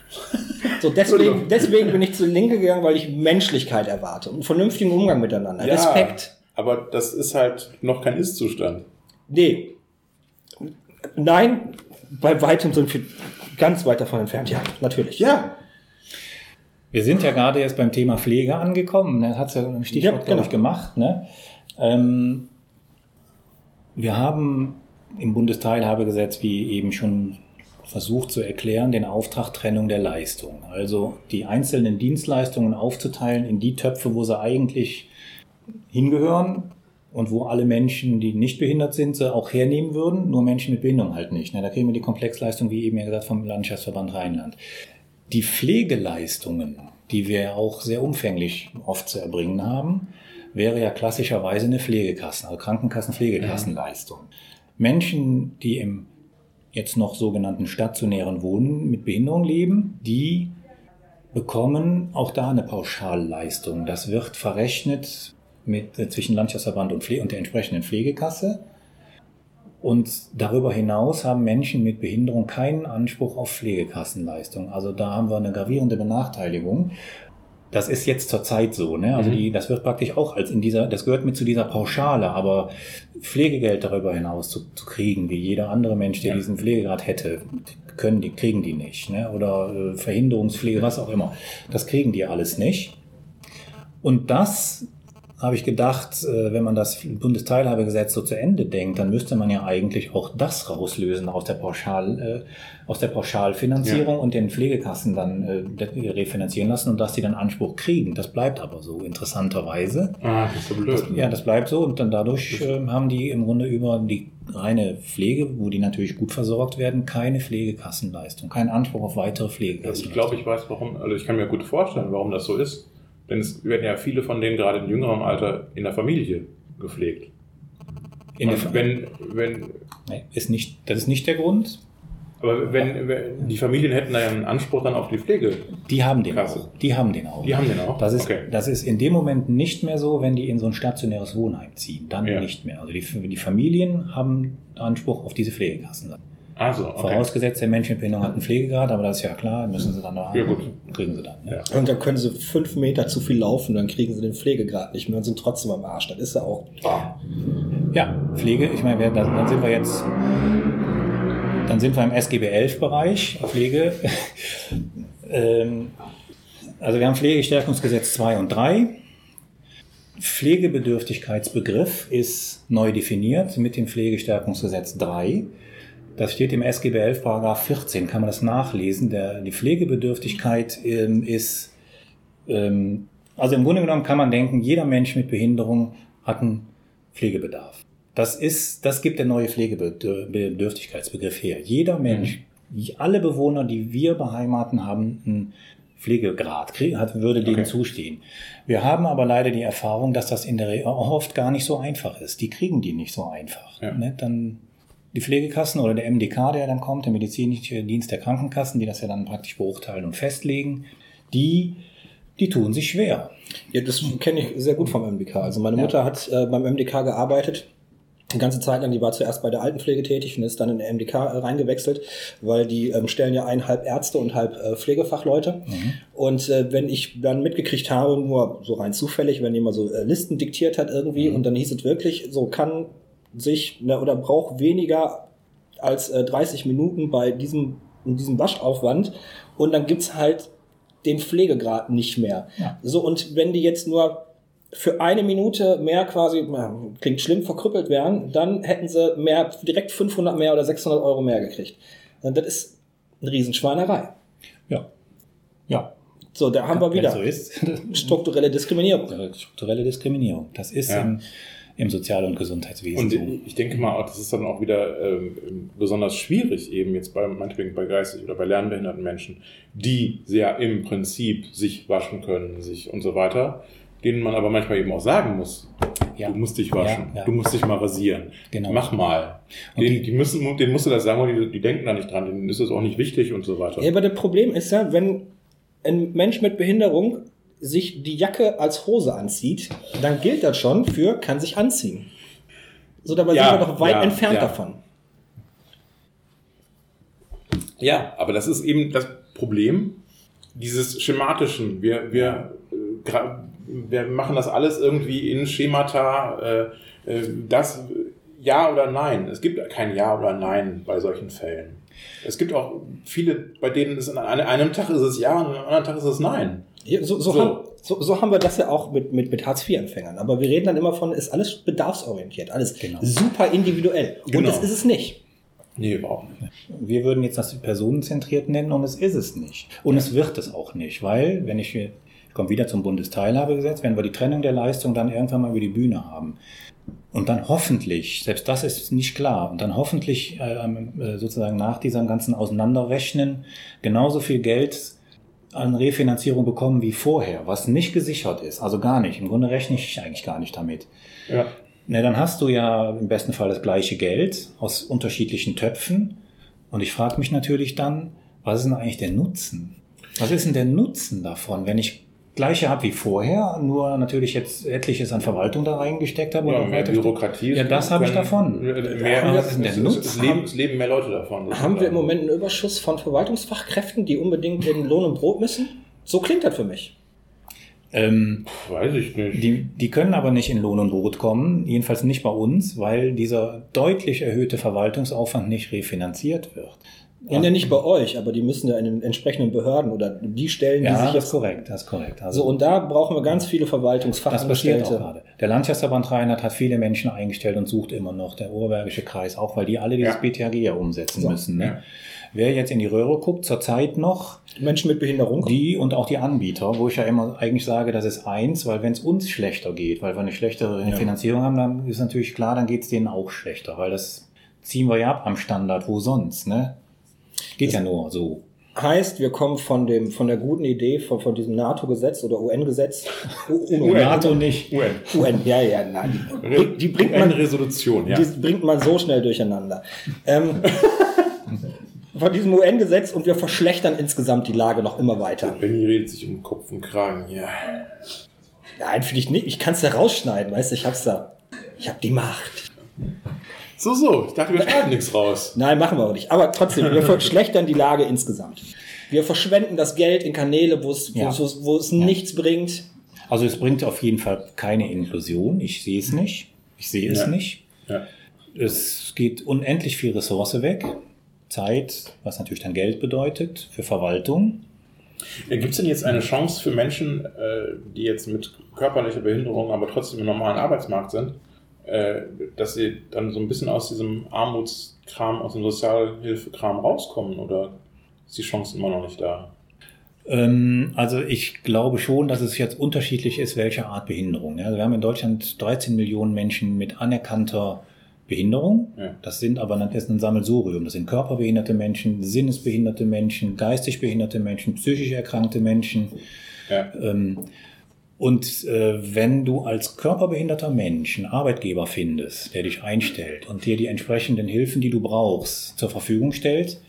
So, deswegen, deswegen bin ich zur Linke gegangen, weil ich Menschlichkeit erwarte und vernünftigen Umgang miteinander. Respekt. Aber das ist halt noch kein Ist-Zustand. Nee. Nein, bei weitem sind wir ganz weit davon entfernt, ja, natürlich. Ja. Wir sind ja gerade jetzt beim Thema Pflege angekommen. Ne? Hat es ja im Stichwort, Ja, glaube genau. ich, gemacht. Ne? Ähm, wir haben im Bundesteilhabegesetz, wie eben schon versucht zu erklären, den Auftrag Trennung der Leistung. Also die einzelnen Dienstleistungen aufzuteilen in die Töpfe, wo sie eigentlich hingehören und wo alle Menschen, die nicht behindert sind, sie auch hernehmen würden, nur Menschen mit Behinderung halt nicht. Ne? Da kriegen wir die Komplexleistung, wie eben ja gesagt, vom Landschaftsverband Rheinland. Die Pflegeleistungen, die wir auch sehr umfänglich oft zu erbringen haben, wäre ja klassischerweise eine Pflegekassen, also Krankenkassenpflegekassenleistung. Menschen, die im jetzt noch sogenannten stationären Wohnen mit Behinderung leben, die bekommen auch da eine Pauschalleistung. Das wird verrechnet mit, äh, zwischen Landschaftsverband und, Pfle und der entsprechenden Pflegekasse. Und darüber hinaus haben Menschen mit Behinderung keinen Anspruch auf Pflegekassenleistung. Also da haben wir eine gravierende Benachteiligung. Das ist jetzt zurzeit so, ne? Also Mhm. die, das wird praktisch auch als in dieser, das gehört mit zu dieser Pauschale, aber Pflegegeld darüber hinaus zu, zu kriegen, wie jeder andere Mensch, der Ja. diesen Pflegegrad hätte, können die, kriegen die nicht, ne? Oder äh, Verhinderungspflege, was auch immer. Das kriegen die alles nicht. Und das habe ich gedacht, äh, wenn man das Bundesteilhabegesetz so zu Ende denkt, dann müsste man ja eigentlich auch das rauslösen aus der Pauschal, äh, aus der Pauschalfinanzierung Ja. und den Pflegekassen dann äh, refinanzieren lassen und dass die dann Anspruch kriegen. Das bleibt aber so interessanterweise. Ah, das ist so blöd. Ja, das bleibt so und dann dadurch äh, haben die im Grunde über die reine Pflege, wo die natürlich gut versorgt werden, keine Pflegekassenleistung, keinen Anspruch auf weitere Pflegekassen. ich glaube, ich weiß, warum, also ich kann mir gut vorstellen, warum das so ist. Denn es werden ja viele von denen gerade in jüngerem Alter in der Familie gepflegt. In der, Und wenn, wenn, nee, ist nicht, das ist nicht der Grund. aber wenn, wenn die Familien hätten da ja einen Anspruch dann auf die Pflege. Die haben den Kasse. auch. Die haben den auch. Die haben den auch? Das ist, Okay. das ist in dem Moment nicht mehr so, wenn die in so ein stationäres Wohnheim ziehen. Dann Ja. nicht mehr. Also die, die Familien haben Anspruch auf diese Pflegekassen. Also, okay. Vorausgesetzt, der Mensch mit Behinderung hat einen Pflegegrad, aber das ist ja klar, müssen sie dann noch Ja, gut. kriegen sie dann. Ne? Ja. Und dann können sie fünf Meter zu viel laufen, dann kriegen sie den Pflegegrad nicht mehr und sind trotzdem am Arsch. Das ist ja auch. Ja, Pflege, ich meine, dann sind wir jetzt, dann sind wir im SGB 11 Bereich, Pflege. ähm, also wir haben Pflegestärkungsgesetz 2 und 3. Pflegebedürftigkeitsbegriff ist neu definiert mit dem Pflegestärkungsgesetz 3. Das steht im SGB 11 Paragraph 14, kann man das nachlesen. Der, die Pflegebedürftigkeit ähm, ist, ähm, also im Grunde genommen kann man denken, jeder Mensch mit Behinderung hat einen Pflegebedarf. Das ist, das gibt der neue Pflegebedürftigkeitsbegriff her. Jeder Mensch, alle Bewohner, die wir beheimaten, haben einen Pflegegrad, krieg- hat, würde denen Okay. zustehen. Wir haben aber leider die Erfahrung, dass das in der Re- oft gar nicht so einfach ist. Die kriegen die nicht so einfach. Ja. Ne? Dann die Pflegekassen oder der MDK, der dann kommt, der medizinische Dienst der Krankenkassen, die das ja dann praktisch beurteilen und festlegen, die, die tun sich schwer. Ja, das kenne ich sehr gut vom MDK. Also meine Ja. Mutter hat äh, beim MDK gearbeitet. Die ganze Zeit lang, die war zuerst bei der Altenpflege tätig und ist dann in der MDK äh, reingewechselt, weil die ähm, stellen ja ein halb Ärzte und halb äh, Pflegefachleute. Und äh, wenn ich dann mitgekriegt habe, nur so rein zufällig, wenn jemand so äh, Listen diktiert hat irgendwie und dann hieß es wirklich, so kann sich ne, oder braucht weniger als äh, 30 Minuten bei diesem, in diesem Waschaufwand und dann gibt's halt den Pflegegrad nicht mehr. Ja. So, und wenn die jetzt nur für eine Minute mehr quasi, klingt schlimm, verkrüppelt wären, dann hätten sie mehr, direkt 500 mehr oder 600 Euro mehr gekriegt. Und das ist eine Riesenschweinerei. Ja. Ja. So, da haben wir wieder so ist. strukturelle Diskriminierung. strukturelle Diskriminierung. Das ist Ja. im, im Sozial- und Gesundheitswesen Und ich denke mal, auch, das ist dann auch wieder ähm, besonders schwierig, eben jetzt bei meinetwegen bei geistig oder bei lernbehinderten Menschen, die sehr im Prinzip sich waschen können, sich und so weiter, denen man aber manchmal eben auch sagen muss, Ja. du musst dich waschen, Ja, ja. du musst dich mal rasieren, Genau. mach mal. Und Den, die- die, müssen, denen musst du das sagen, und die, die denken da nicht dran, denen ist das auch nicht wichtig und so weiter. Ja, aber das Problem ist ja, wenn ein Mensch mit Behinderung sich die Jacke als Hose anzieht, dann gilt das schon für kann sich anziehen. So, dabei Ja, sind wir doch weit ja, entfernt ja. davon. Ja, aber das ist eben das Problem dieses schematischen. Wir, wir, äh, wir machen das alles irgendwie in Schemata, äh, äh, das Ja oder Nein. Es gibt kein Ja oder Nein bei solchen Fällen. Es gibt auch viele, bei denen es an einem einem Tag ist es Ja und an einem anderen Tag ist es Nein. Ja, so, so, So. Haben, so, so haben wir das ja auch mit, mit, mit Hartz-IV-Empfängern. Aber wir reden dann immer von, ist alles bedarfsorientiert, alles Genau. super individuell. Und Genau. das ist es nicht. Nee, überhaupt nicht. Wir würden jetzt das personenzentriert nennen und es ist es nicht. Und es wird es auch nicht, weil, wenn ich, ich komme wieder zum Bundesteilhabegesetz, wenn wir die Trennung der Leistung dann irgendwann mal über die Bühne haben und dann hoffentlich, selbst das ist nicht klar, und dann hoffentlich ähm, äh, sozusagen nach diesem ganzen Auseinanderrechnen genauso viel Geld an Refinanzierung bekommen wie vorher, was nicht gesichert ist, also gar nicht. Im Grunde rechne ich eigentlich gar nicht damit. Ja. Ne, dann hast du ja im besten Fall das gleiche Geld aus unterschiedlichen Töpfen. Und ich frage mich natürlich dann, was ist denn eigentlich der Nutzen? Was ist denn der Nutzen davon, wenn ich gleiche habe wie vorher, nur natürlich jetzt etliches an Verwaltung da reingesteckt habe? und Ja, auch mehr weiter- Bürokratie. Ja, das habe ich davon. Mehr, was ist denn der Nutzen? leben, es leben mehr Leute davon. Haben wir im Moment einen Überschuss von Verwaltungsfachkräften, die unbedingt in Lohn und Brot müssen? So klingt das für mich. Ähm, Weiß ich nicht. die, die können aber nicht in Lohn und Brot kommen, jedenfalls nicht bei uns, weil dieser deutlich erhöhte Verwaltungsaufwand nicht refinanziert wird. Ja, ja, nicht bei euch, aber die müssen ja in den entsprechenden Behörden oder die Stellen, die Ja, sich das ist korrekt, das ist korrekt. Also, So, und da brauchen wir ganz viele Das passiert auch Verwaltungsfachangestellte. gerade. Der Landschaftsverband Rheinland hat viele Menschen eingestellt und sucht immer noch, der Oberbergische Kreis auch, weil die alle dieses Ja. BTHG ja umsetzen So, müssen. Ne? ja. Wer jetzt in die Röhre guckt, zurzeit noch, Menschen mit Behinderung. die und auch die Anbieter, wo ich ja immer eigentlich sage, das ist eins, weil wenn es uns schlechter geht, weil wir eine schlechtere. Finanzierung haben, dann ist natürlich klar, dann geht es denen auch schlechter, weil das ziehen wir ja ab am Standard, wo sonst, ne? Geht ja nur so. Heißt, wir kommen von dem, von der guten Idee, von, von diesem NATO-Gesetz oder UN-Gesetz. NATO nicht. UN. UN, ja, ja, nein. Die, die bringt man, Resolution, ja. die bringt man so schnell durcheinander. Ähm, von diesem UN-Gesetz und wir verschlechtern insgesamt die Lage noch immer weiter. Benny redet sich um Kopf und Kragen, ja. Nein, finde ich nicht. Ich kann es da rausschneiden, weißt du, ich hab's da. Ich hab die Macht. So, so, ich dachte, wir schneiden nichts raus. Nein, machen wir auch nicht. Aber trotzdem, wir verschlechtern die Lage insgesamt. Wir verschwenden das Geld in Kanäle, wo es, Ja. wo es nichts bringt. Also es bringt auf jeden Fall keine Inklusion. Ich sehe es nicht. Ich sehe es Ja. nicht. Ja. Es geht unendlich viel Ressource weg. Zeit, was natürlich dann Geld bedeutet für Verwaltung. Gibt es denn jetzt eine Chance für Menschen, äh, die jetzt mit körperlicher Behinderung, aber trotzdem im normalen Arbeitsmarkt sind, äh, dass sie dann so ein bisschen aus diesem Armutskram, aus dem Sozialhilfekram rauskommen? Oder ist die Chance immer noch nicht da? Ähm, also ich glaube schon, dass es jetzt unterschiedlich ist, welche Art Behinderung. Also wir haben in Deutschland 13 Millionen Menschen mit anerkannter Behinderung. Ja. Das sind aber das ist ein Sammelsurium. Das sind körperbehinderte Menschen, sinnesbehinderte Menschen, geistig behinderte Menschen, psychisch erkrankte Menschen. Ja. Ähm, und äh, wenn du als körperbehinderter Mensch einen Arbeitgeber findest, der dich einstellt und dir die entsprechenden Hilfen, die du brauchst, zur Verfügung stellt,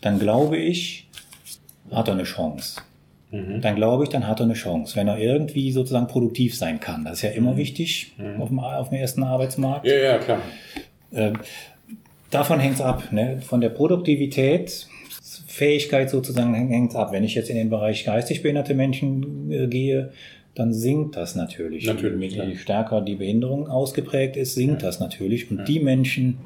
dann glaube ich, hat er eine Chance. Mhm. Dann glaube ich, dann hat er eine Chance, wenn er irgendwie sozusagen produktiv sein kann. Das ist ja immer wichtig auf, dem, auf dem ersten Arbeitsmarkt. Ja, ja, klar. Äh, davon hängt es ab. Ne? Von der Produktivität, Fähigkeit sozusagen hängt es ab. Wenn ich jetzt in den Bereich geistig behinderte Menschen äh, gehe, dann sinkt das natürlich. Natürlich, Je stärker die Behinderung ausgeprägt ist, sinkt das natürlich. Und die Menschen,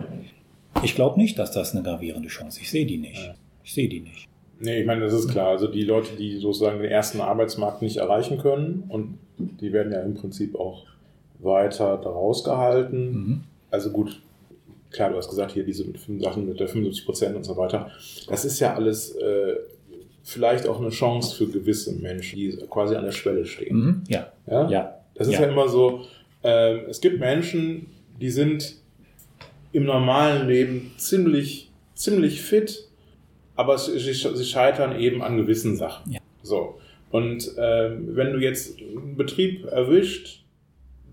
ich glaube nicht, dass das eine gravierende Chance ist. Ich sehe die nicht. Ich sehe die nicht. Nee, ich meine, das ist klar. Also die Leute, die sozusagen den ersten Arbeitsmarkt nicht erreichen können und die werden ja im Prinzip auch weiter daraus gehalten. Mhm. Also gut, klar, du hast gesagt, hier diese Sachen mit der 75 Prozent und so weiter. Das ist ja alles äh, vielleicht auch eine Chance für gewisse Menschen, die quasi an der Schwelle stehen. Mhm. Ja. Ja? Ja. Das ist Ja. ja, immer so, ähm, es gibt Menschen, die sind im normalen Leben ziemlich, ziemlich fit, aber sie, sie scheitern eben an gewissen Sachen. Ja. So. Und ähm, wenn du jetzt einen Betrieb erwischt,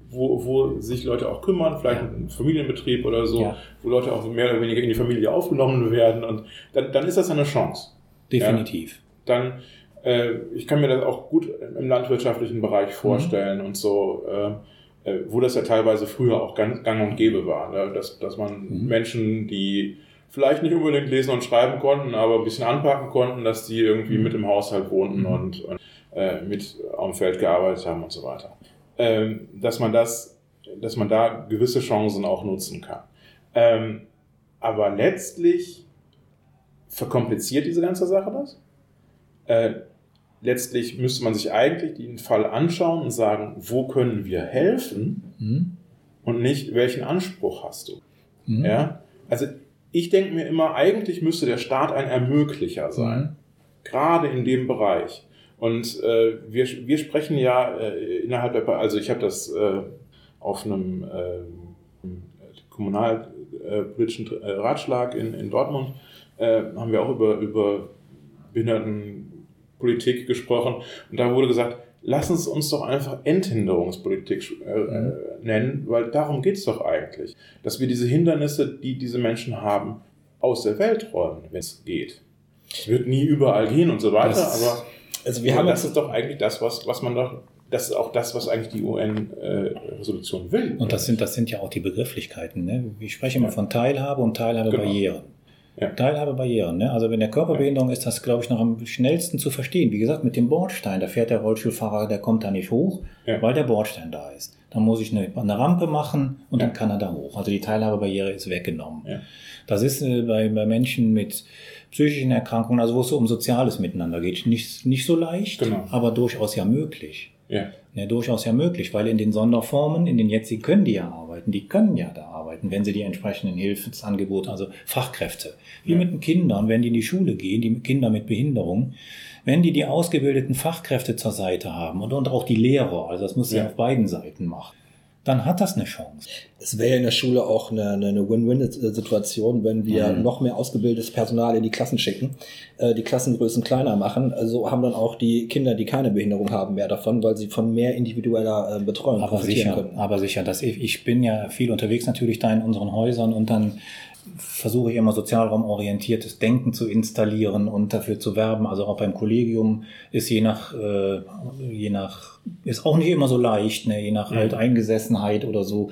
wo, wo sich Leute auch kümmern, vielleicht Ja. ein Familienbetrieb oder so, Ja. wo Leute auch mehr oder weniger in die Familie aufgenommen werden, und dann, dann ist das eine Chance Definitiv. dann, äh, ich kann mir das auch gut im landwirtschaftlichen Mhm. Bereich vorstellen und so, äh, äh, wo das ja teilweise früher auch gang, gang und gäbe war, ne? dass, dass man Mhm. Menschen, die vielleicht nicht unbedingt lesen und schreiben konnten, aber ein bisschen anpacken konnten, dass die irgendwie Mhm. mit im Haushalt wohnten und, und äh, mit am Feld gearbeitet haben und so weiter. Ähm, dass man das, dass man da gewisse Chancen auch nutzen kann. Ähm, aber letztlich verkompliziert diese ganze Sache das? Äh, letztlich müsste man sich eigentlich den Fall anschauen und sagen, wo können wir helfen Mhm. und nicht, welchen Anspruch hast du? Mhm. Ja? Also ich denke mir immer, eigentlich müsste der Staat ein Ermöglicher sein, Mhm. gerade in dem Bereich. Und äh, wir, wir sprechen ja äh, innerhalb der, also ich habe das äh, auf einem äh, kommunalpolitischen äh, Ratschlag in, in Dortmund, äh, haben wir auch über, über Behindertenpolitik gesprochen. Und da wurde gesagt, lass uns uns doch einfach Enthinderungspolitik äh, äh, nennen, weil darum geht's doch eigentlich. Dass wir diese Hindernisse, die diese Menschen haben, aus der Welt räumen, wenn es geht. Es wird nie überall gehen und so weiter, Das aber Also wir haben das ist doch eigentlich das, was, was man doch, das ist auch das, was eigentlich die UN-Resolution will. Und das sind, das sind ja auch die Begrifflichkeiten. Ne? Ich spreche immer von Teilhabe und Teilhabebarrieren. Ja. Teilhabebarrieren. Ne? Also wenn der Körperbehinderung ist, das glaube ich noch am schnellsten zu verstehen. Wie gesagt, mit dem Bordstein, da fährt der Rollstuhlfahrer, der kommt da nicht hoch, Ja. weil der Bordstein da ist. Dann muss ich eine, eine Rampe machen und dann kann er da hoch. Also die Teilhabebarriere ist weggenommen. Ja. Das ist äh, bei, bei Menschen mit psychischen Erkrankungen, also wo es so um Soziales miteinander geht, nicht, nicht so leicht, Genau. aber durchaus ja möglich. Ja, Ja, durchaus ja möglich, weil in den Sonderformen, in den jetzigen können die ja arbeiten, die können ja da arbeiten, wenn sie die entsprechenden Hilfsangebote, also Fachkräfte, wie Ja. mit den Kindern, wenn die in die Schule gehen, die Kinder mit Behinderung, wenn die die ausgebildeten Fachkräfte zur Seite haben und, und auch die Lehrer, also das muss sie Ja. auf beiden Seiten machen, dann hat das eine Chance. es wäre in der Schule auch eine, eine, Win-Win-Situation, wenn wir Mhm. noch mehr ausgebildetes Personal in die Klassen schicken, äh, die Klassengrößen kleiner machen. Also haben dann auch die Kinder, die keine Behinderung haben, mehr davon, weil sie von mehr individueller äh, Betreuung Aber profitieren sicher, können. aber sicher, dass ich, ich bin ja viel unterwegs natürlich da in unseren Häusern und dann versuche ich immer sozialraumorientiertes Denken zu installieren und dafür zu werben. Also auch beim Kollegium ist je nach, äh, je nach, ist auch nicht immer so leicht, ne? je nach Mhm. halt Eingesessenheit oder so.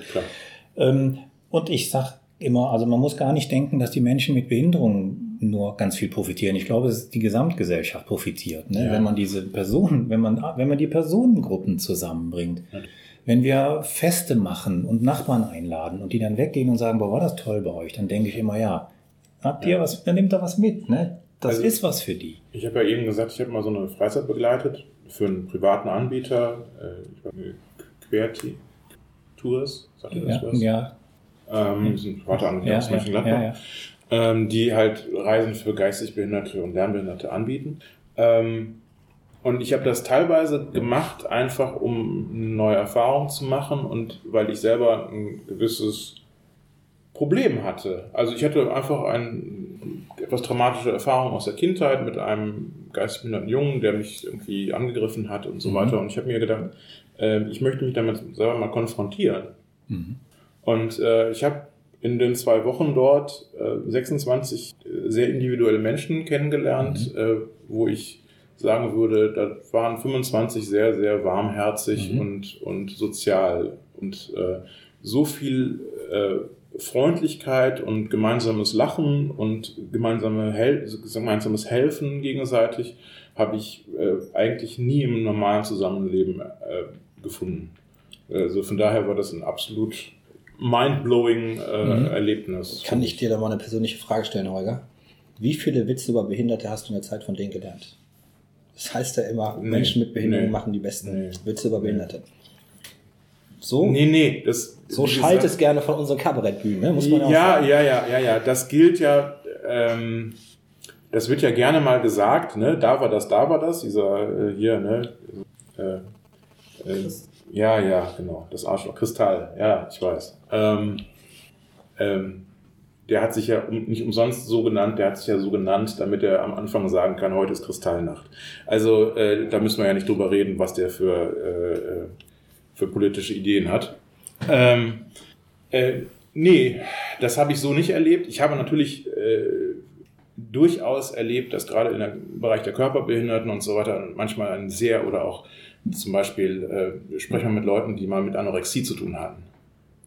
Ähm, und ich sag immer, also man muss gar nicht denken, dass die Menschen mit Behinderungen nur ganz viel profitieren. Ich glaube, es ist die Gesamtgesellschaft profitiert, ne? Ja. wenn man diese Personen, wenn man, wenn man die Personengruppen zusammenbringt. Ja. Wenn wir Feste machen und Nachbarn einladen und die dann weggehen und sagen, boah, war das toll bei euch, dann denke ich immer, ja, habt ihr Ja. was, dann nimmt da was mit, ne? Das Also- ist was für die. Ich habe ja eben gesagt, ich habe mal so eine Freizeit begleitet für einen privaten Anbieter, äh, Querti Tours, sagt ihr das Ja, was? ja, Ähm, das ist ein privater Anbieter ja, aus Mönchengladbach. ja, ja. ähm, die halt Reisen für geistig Behinderte und Lernbehinderte anbieten. Ähm, und ich habe das teilweise gemacht, einfach um eine neue Erfahrung zu machen und weil ich selber ein gewisses Problem hatte. Also ich hatte einfach eine etwas traumatische Erfahrung aus der Kindheit mit einem geistig behinderten Jungen, der mich irgendwie angegriffen hat und so Mhm. weiter. Und ich habe mir gedacht, äh, ich möchte mich damit selber mal konfrontieren. Mhm. Und äh, ich habe in den zwei Wochen dort äh, 26 sehr individuelle Menschen kennengelernt, äh, wo ich sagen würde, da waren 25 sehr, sehr warmherzig Mhm. und, und sozial und äh, so viel äh, Freundlichkeit und gemeinsames Lachen und gemeinsame Hel gemeinsames Helfen gegenseitig habe ich äh, eigentlich nie im normalen Zusammenleben äh, gefunden. Also von daher war das ein absolut mind-blowing äh, Mhm. Erlebnis. Kann ich dir da mal eine persönliche Frage stellen, Holger? Wie viele Witze über Behinderte hast du in der Zeit von denen gelernt? Das heißt ja immer, Nee, Menschen mit Behinderung nee, machen die besten nee, Witze über. Behinderte. So, Nee, nee, das so schallt es gerne von unseren Kabarettbühnen, ne? muss man ja auch ja, sagen. ja, ja, ja, ja. Das gilt ja, ähm, das wird ja gerne mal gesagt, ne? Da war das, da war das, dieser äh, hier, ne? Äh, äh, ja, ja, genau, das Arschloch, Kristall, ja, ich weiß. Ähm, ähm, der hat sich ja nicht umsonst so genannt, der hat sich ja so genannt, damit er am Anfang sagen kann, heute ist Kristallnacht. Also äh, da müssen wir ja nicht drüber reden, was der für, äh, für politische Ideen hat. Ähm, äh, nee, das habe ich so nicht erlebt. Ich habe natürlich äh, durchaus erlebt, dass gerade im Bereich der Körperbehinderten und so weiter manchmal ein sehr oder auch zum Beispiel äh, sprechen wir mit Leuten, die mal mit Anorexie zu tun hatten.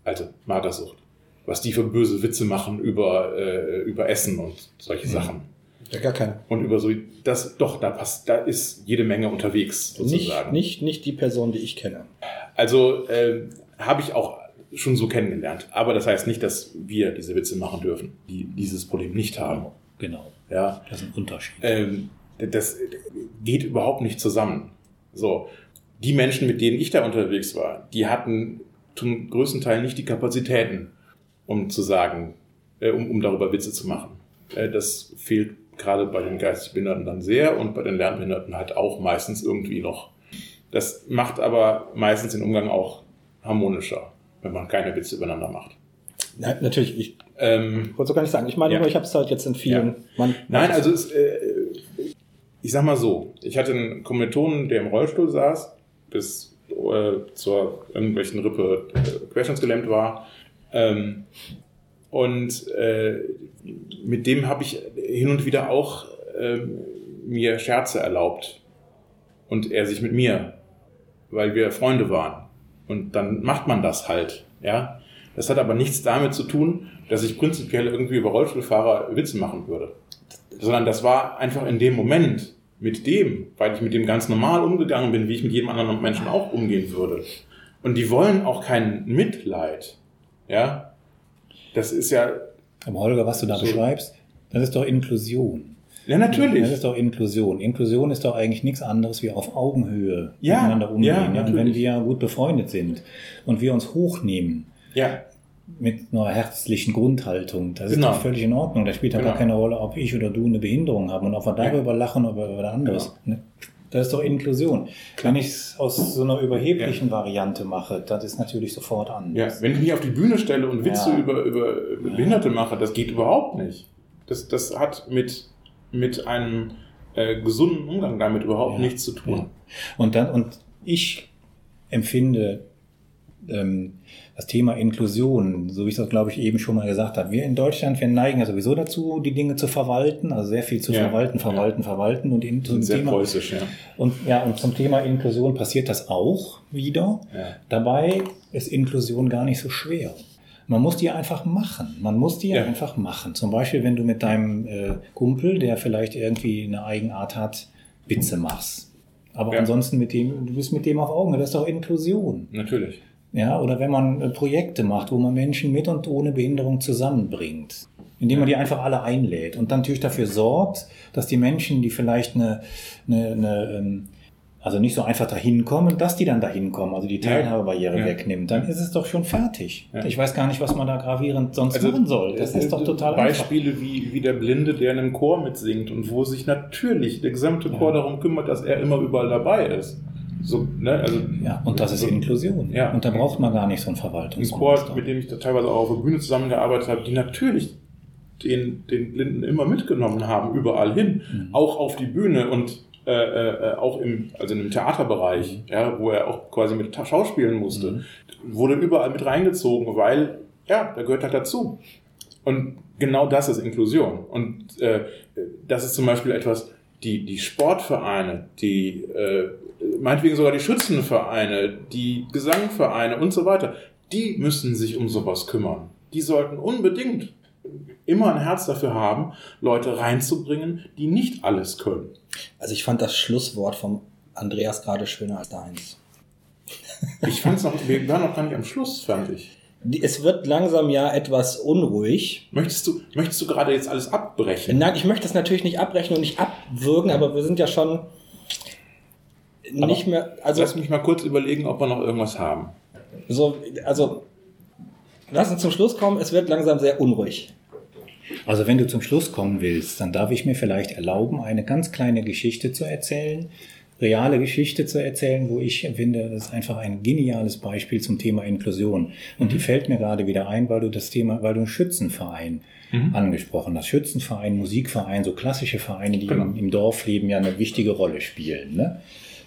Also Magersucht. Was die für böse Witze machen über, äh, über Essen und solche Sachen. Ja, gar keine. Und über so, das, doch, da passt, da ist jede Menge unterwegs, Nicht, sozusagen. nicht, nicht die Person, die ich kenne. Also äh, habe ich auch schon so kennengelernt. Aber das heißt nicht, dass wir diese Witze machen dürfen, die dieses Problem nicht haben. Genau, Ja, das ist ein Unterschied. ähm, das geht überhaupt nicht zusammen. So, die Menschen, mit denen ich da unterwegs war, die hatten zum größten Teil nicht die Kapazitäten, um zu sagen, äh, um, um darüber Witze zu machen. Äh, das fehlt gerade bei den geistig Behinderten dann sehr und bei den Lernbehinderten halt auch meistens irgendwie noch. Das macht aber meistens den Umgang auch harmonischer, wenn man keine Witze übereinander macht. Na, natürlich, ich Ähm, wollte so gar nicht sagen. Ich meine Ja. ich habe es halt jetzt in vielen. Ja. Man, Nein, also es, äh, ich sag mal so, ich hatte einen Kommilitonen, der im Rollstuhl saß, bis äh, zur irgendwelchen Rippe äh, querschnittsgelähmt war. Ähm, und äh, mit dem habe ich hin und wieder auch ähm, mir Scherze erlaubt. Und er sich mit mir, weil wir Freunde waren. Und dann macht man das halt, ja. Das hat aber nichts damit zu tun, dass ich prinzipiell irgendwie über Rollstuhlfahrer Witze machen würde. Sondern das war einfach in dem Moment mit dem, weil ich mit dem ganz normal umgegangen bin, wie ich mit jedem anderen Menschen auch umgehen würde. Und die wollen auch kein Mitleid. Ja. Das ist ja, Aber Holger, was du da So. beschreibst, das ist doch Inklusion. ja Das natürlich. ist doch Inklusion. Inklusion ist doch eigentlich nichts anderes wie auf Augenhöhe Ja, miteinander umgehen. ja, Ja, und wenn wir gut befreundet sind und wir uns hochnehmen Ja, mit einer herzlichen Grundhaltung, das Genau. ist doch völlig in Ordnung. Da spielt doch Genau. gar keine Rolle, ob ich oder du eine Behinderung haben und ob wir Ja. darüber lachen oder über anderes. Ne? Das ist doch Inklusion. Wenn ich es aus so einer überheblichen Variante mache, das ist natürlich sofort ja. anders. Wenn ich mich auf die Bühne stelle und Witze Ja. über, über Behinderte mache, das geht überhaupt nicht. Das, das hat mit, mit einem äh, gesunden Umgang damit überhaupt Ja. nichts zu tun. Ja. Und dann, und ich empfinde ähm, das Thema Inklusion, so wie ich das, glaube ich, eben schon mal gesagt habe. Wir in Deutschland, wir neigen ja sowieso dazu, die Dinge zu verwalten, also sehr viel zu Ja. verwalten, verwalten, verwalten. Und in, zum sehr Thema, preußisch, ja. und, ja, und zum Thema Inklusion passiert das auch wieder. ja. Dabei ist Inklusion gar nicht so schwer. Man muss die einfach machen. Man muss die Ja. einfach machen. Zum Beispiel, wenn du mit deinem äh, Kumpel, der vielleicht irgendwie eine Eigenart hat, Witze machst. Aber Ja. ansonsten mit dem, du bist mit dem auf Augen. Das ist doch Inklusion. Natürlich. Ja, oder wenn man äh, Projekte macht, wo man Menschen mit und ohne Behinderung zusammenbringt, indem man die einfach alle einlädt und dann natürlich dafür sorgt, dass die Menschen, die vielleicht eine, eine, eine ähm, also nicht so einfach dahin kommen, dass die dann dahin kommen, also die. Teilhabebarriere Ja. wegnimmt, dann ist es doch schon fertig. Ja. Ich weiß gar nicht, was man da gravierend sonst Also, machen soll. Das ist doch total einfach. Beispiele wie, wie der Blinde, der in einem Chor mitsingt und wo sich natürlich der gesamte Chor Ja. darum kümmert, dass er immer überall dabei ist. So, ne, also Ja, und das ist so, Inklusion. Ja. Und da braucht man gar nicht so einen ein Verwaltungsminister. Chor, mit dem ich da teilweise auch auf der Bühne zusammengearbeitet habe, die natürlich den, den Blinden immer mitgenommen haben, überall hin, Mhm. auch auf die Bühne und äh, äh, auch im, also im Theaterbereich, ja, wo er auch quasi mit Schauspielen musste, Mhm. wurde überall mit reingezogen, weil, ja, da gehört halt dazu. Und genau das ist Inklusion. Und äh, das ist zum Beispiel etwas, die, die Sportvereine, die äh, meinetwegen sogar die Schützenvereine, die Gesangvereine und so weiter, die müssen sich um sowas kümmern. Die sollten unbedingt immer ein Herz dafür haben, Leute reinzubringen, die nicht alles können. Also ich fand das Schlusswort vom Andreas gerade schöner als deins. Ich fand's noch, wir waren noch gar nicht am Schluss, fand ich. Es wird langsam ja etwas unruhig. Möchtest du, möchtest du gerade jetzt alles abbrechen? Nein, ich möchte das natürlich nicht abrechnen und nicht abwürgen, aber wir sind ja schon nicht mehr, also Lass mich mal kurz überlegen, ob wir noch irgendwas haben. so, also lass uns zum Schluss kommen. Es wird langsam sehr unruhig. Also wenn du zum Schluss kommen willst, dann darf ich mir vielleicht erlauben, eine ganz kleine Geschichte zu erzählen, reale Geschichte zu erzählen, wo ich finde, das ist einfach ein geniales Beispiel zum Thema Inklusion. Und die fällt mir gerade wieder ein, weil du das Thema, weil du einen Schützenverein angesprochen hast. Schützenverein, Musikverein, so klassische Vereine, die Genau. im, im Dorfleben ja eine wichtige Rolle spielen. Ne?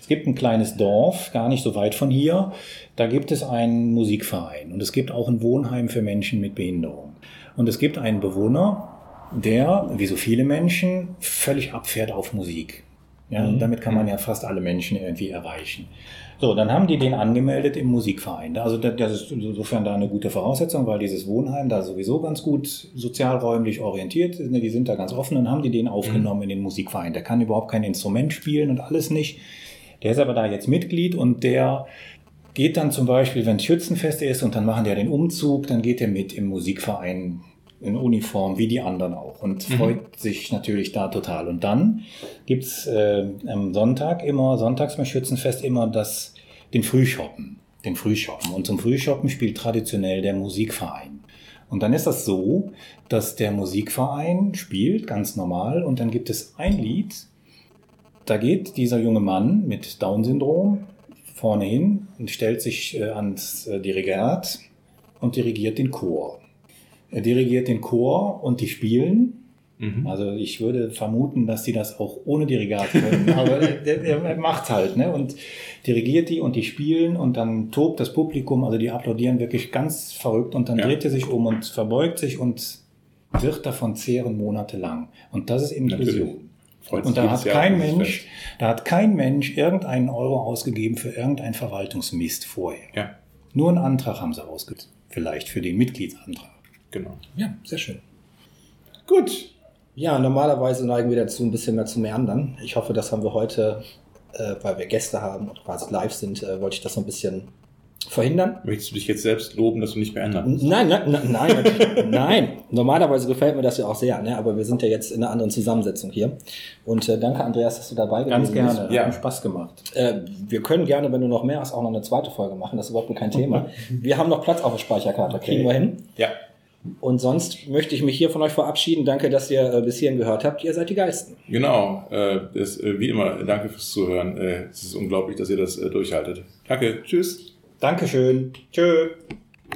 Es gibt ein kleines Dorf, gar nicht so weit von hier. Da gibt es einen Musikverein und es gibt auch ein Wohnheim für Menschen mit Behinderung. Und es gibt einen Bewohner, der, wie so viele Menschen, völlig abfährt auf Musik. Ja, Mhm. Damit kann man ja fast alle Menschen irgendwie erreichen. So, dann haben die den angemeldet im Musikverein. Also das ist insofern da eine gute Voraussetzung, weil dieses Wohnheim da sowieso ganz gut sozialräumlich orientiert ist. ne, Die sind da ganz offen und haben die den aufgenommen in den Musikverein. Der kann überhaupt kein Instrument spielen und alles nicht. Der ist aber da jetzt Mitglied und der geht dann zum Beispiel, wenn es Schützenfest ist und dann machen die ja den Umzug, dann geht er mit im Musikverein in Uniform, wie die anderen auch und freut sich natürlich da total. Und dann gibt's äh, am Sonntag immer, sonntags beim Schützenfest immer das, den Frühschoppen. Den Frühschoppen. Und zum Frühschoppen spielt traditionell der Musikverein. Und dann ist das so, dass der Musikverein spielt, ganz normal, und dann gibt es ein Lied, da geht dieser junge Mann mit Down-Syndrom vorne hin und stellt sich äh, ans äh, Dirigat und dirigiert den Chor. Er dirigiert den Chor und die spielen. Mhm. Also ich würde vermuten, dass die das auch ohne Dirigat können, aber er, er, er macht halt, ne? Und dirigiert die und die spielen und dann tobt das Publikum, also die applaudieren wirklich ganz verrückt und dann Ja. dreht er sich um und verbeugt sich und wird davon zehren monatelang. Und das ist Inklusion. Natürlich. Freut Und da hat Jahr kein Mensch, Fest. da hat kein Mensch irgendeinen Euro ausgegeben für irgendeinen Verwaltungsmist vorher. Ja, Nur einen Antrag haben sie ausgegeben. Vielleicht für den Mitgliedsantrag. genau. Ja, sehr schön. Gut. Ja, normalerweise neigen wir dazu, ein bisschen mehr zu meandern. Ich hoffe, das haben wir heute, äh, weil wir Gäste haben und quasi live sind, äh, wollte ich das so ein bisschen verhindern. Möchtest du dich jetzt selbst loben, dass du nicht mehr ändern? Nein, nein, nein, nein. Normalerweise gefällt mir das ja auch sehr, ne? aber wir sind ja jetzt in einer anderen Zusammensetzung hier. Und äh, danke, Andreas, dass du dabei Ganz gewesen bist. gerne. Ja. Hat Spaß gemacht. Äh, wir können gerne, wenn du noch mehr hast, auch noch eine zweite Folge machen. Das ist überhaupt kein Thema. Wir haben noch Platz auf der Speicherkarte. Kriegen wir hin. Ja. Und sonst möchte ich mich hier von euch verabschieden. Danke, dass ihr äh, bis hierhin gehört habt. Ihr seid die Geisten. Genau. Äh, das, äh, wie immer, danke fürs Zuhören. Es ist unglaublich, dass ihr das durchhaltet. Danke. Tschüss. Dankeschön. Tschö.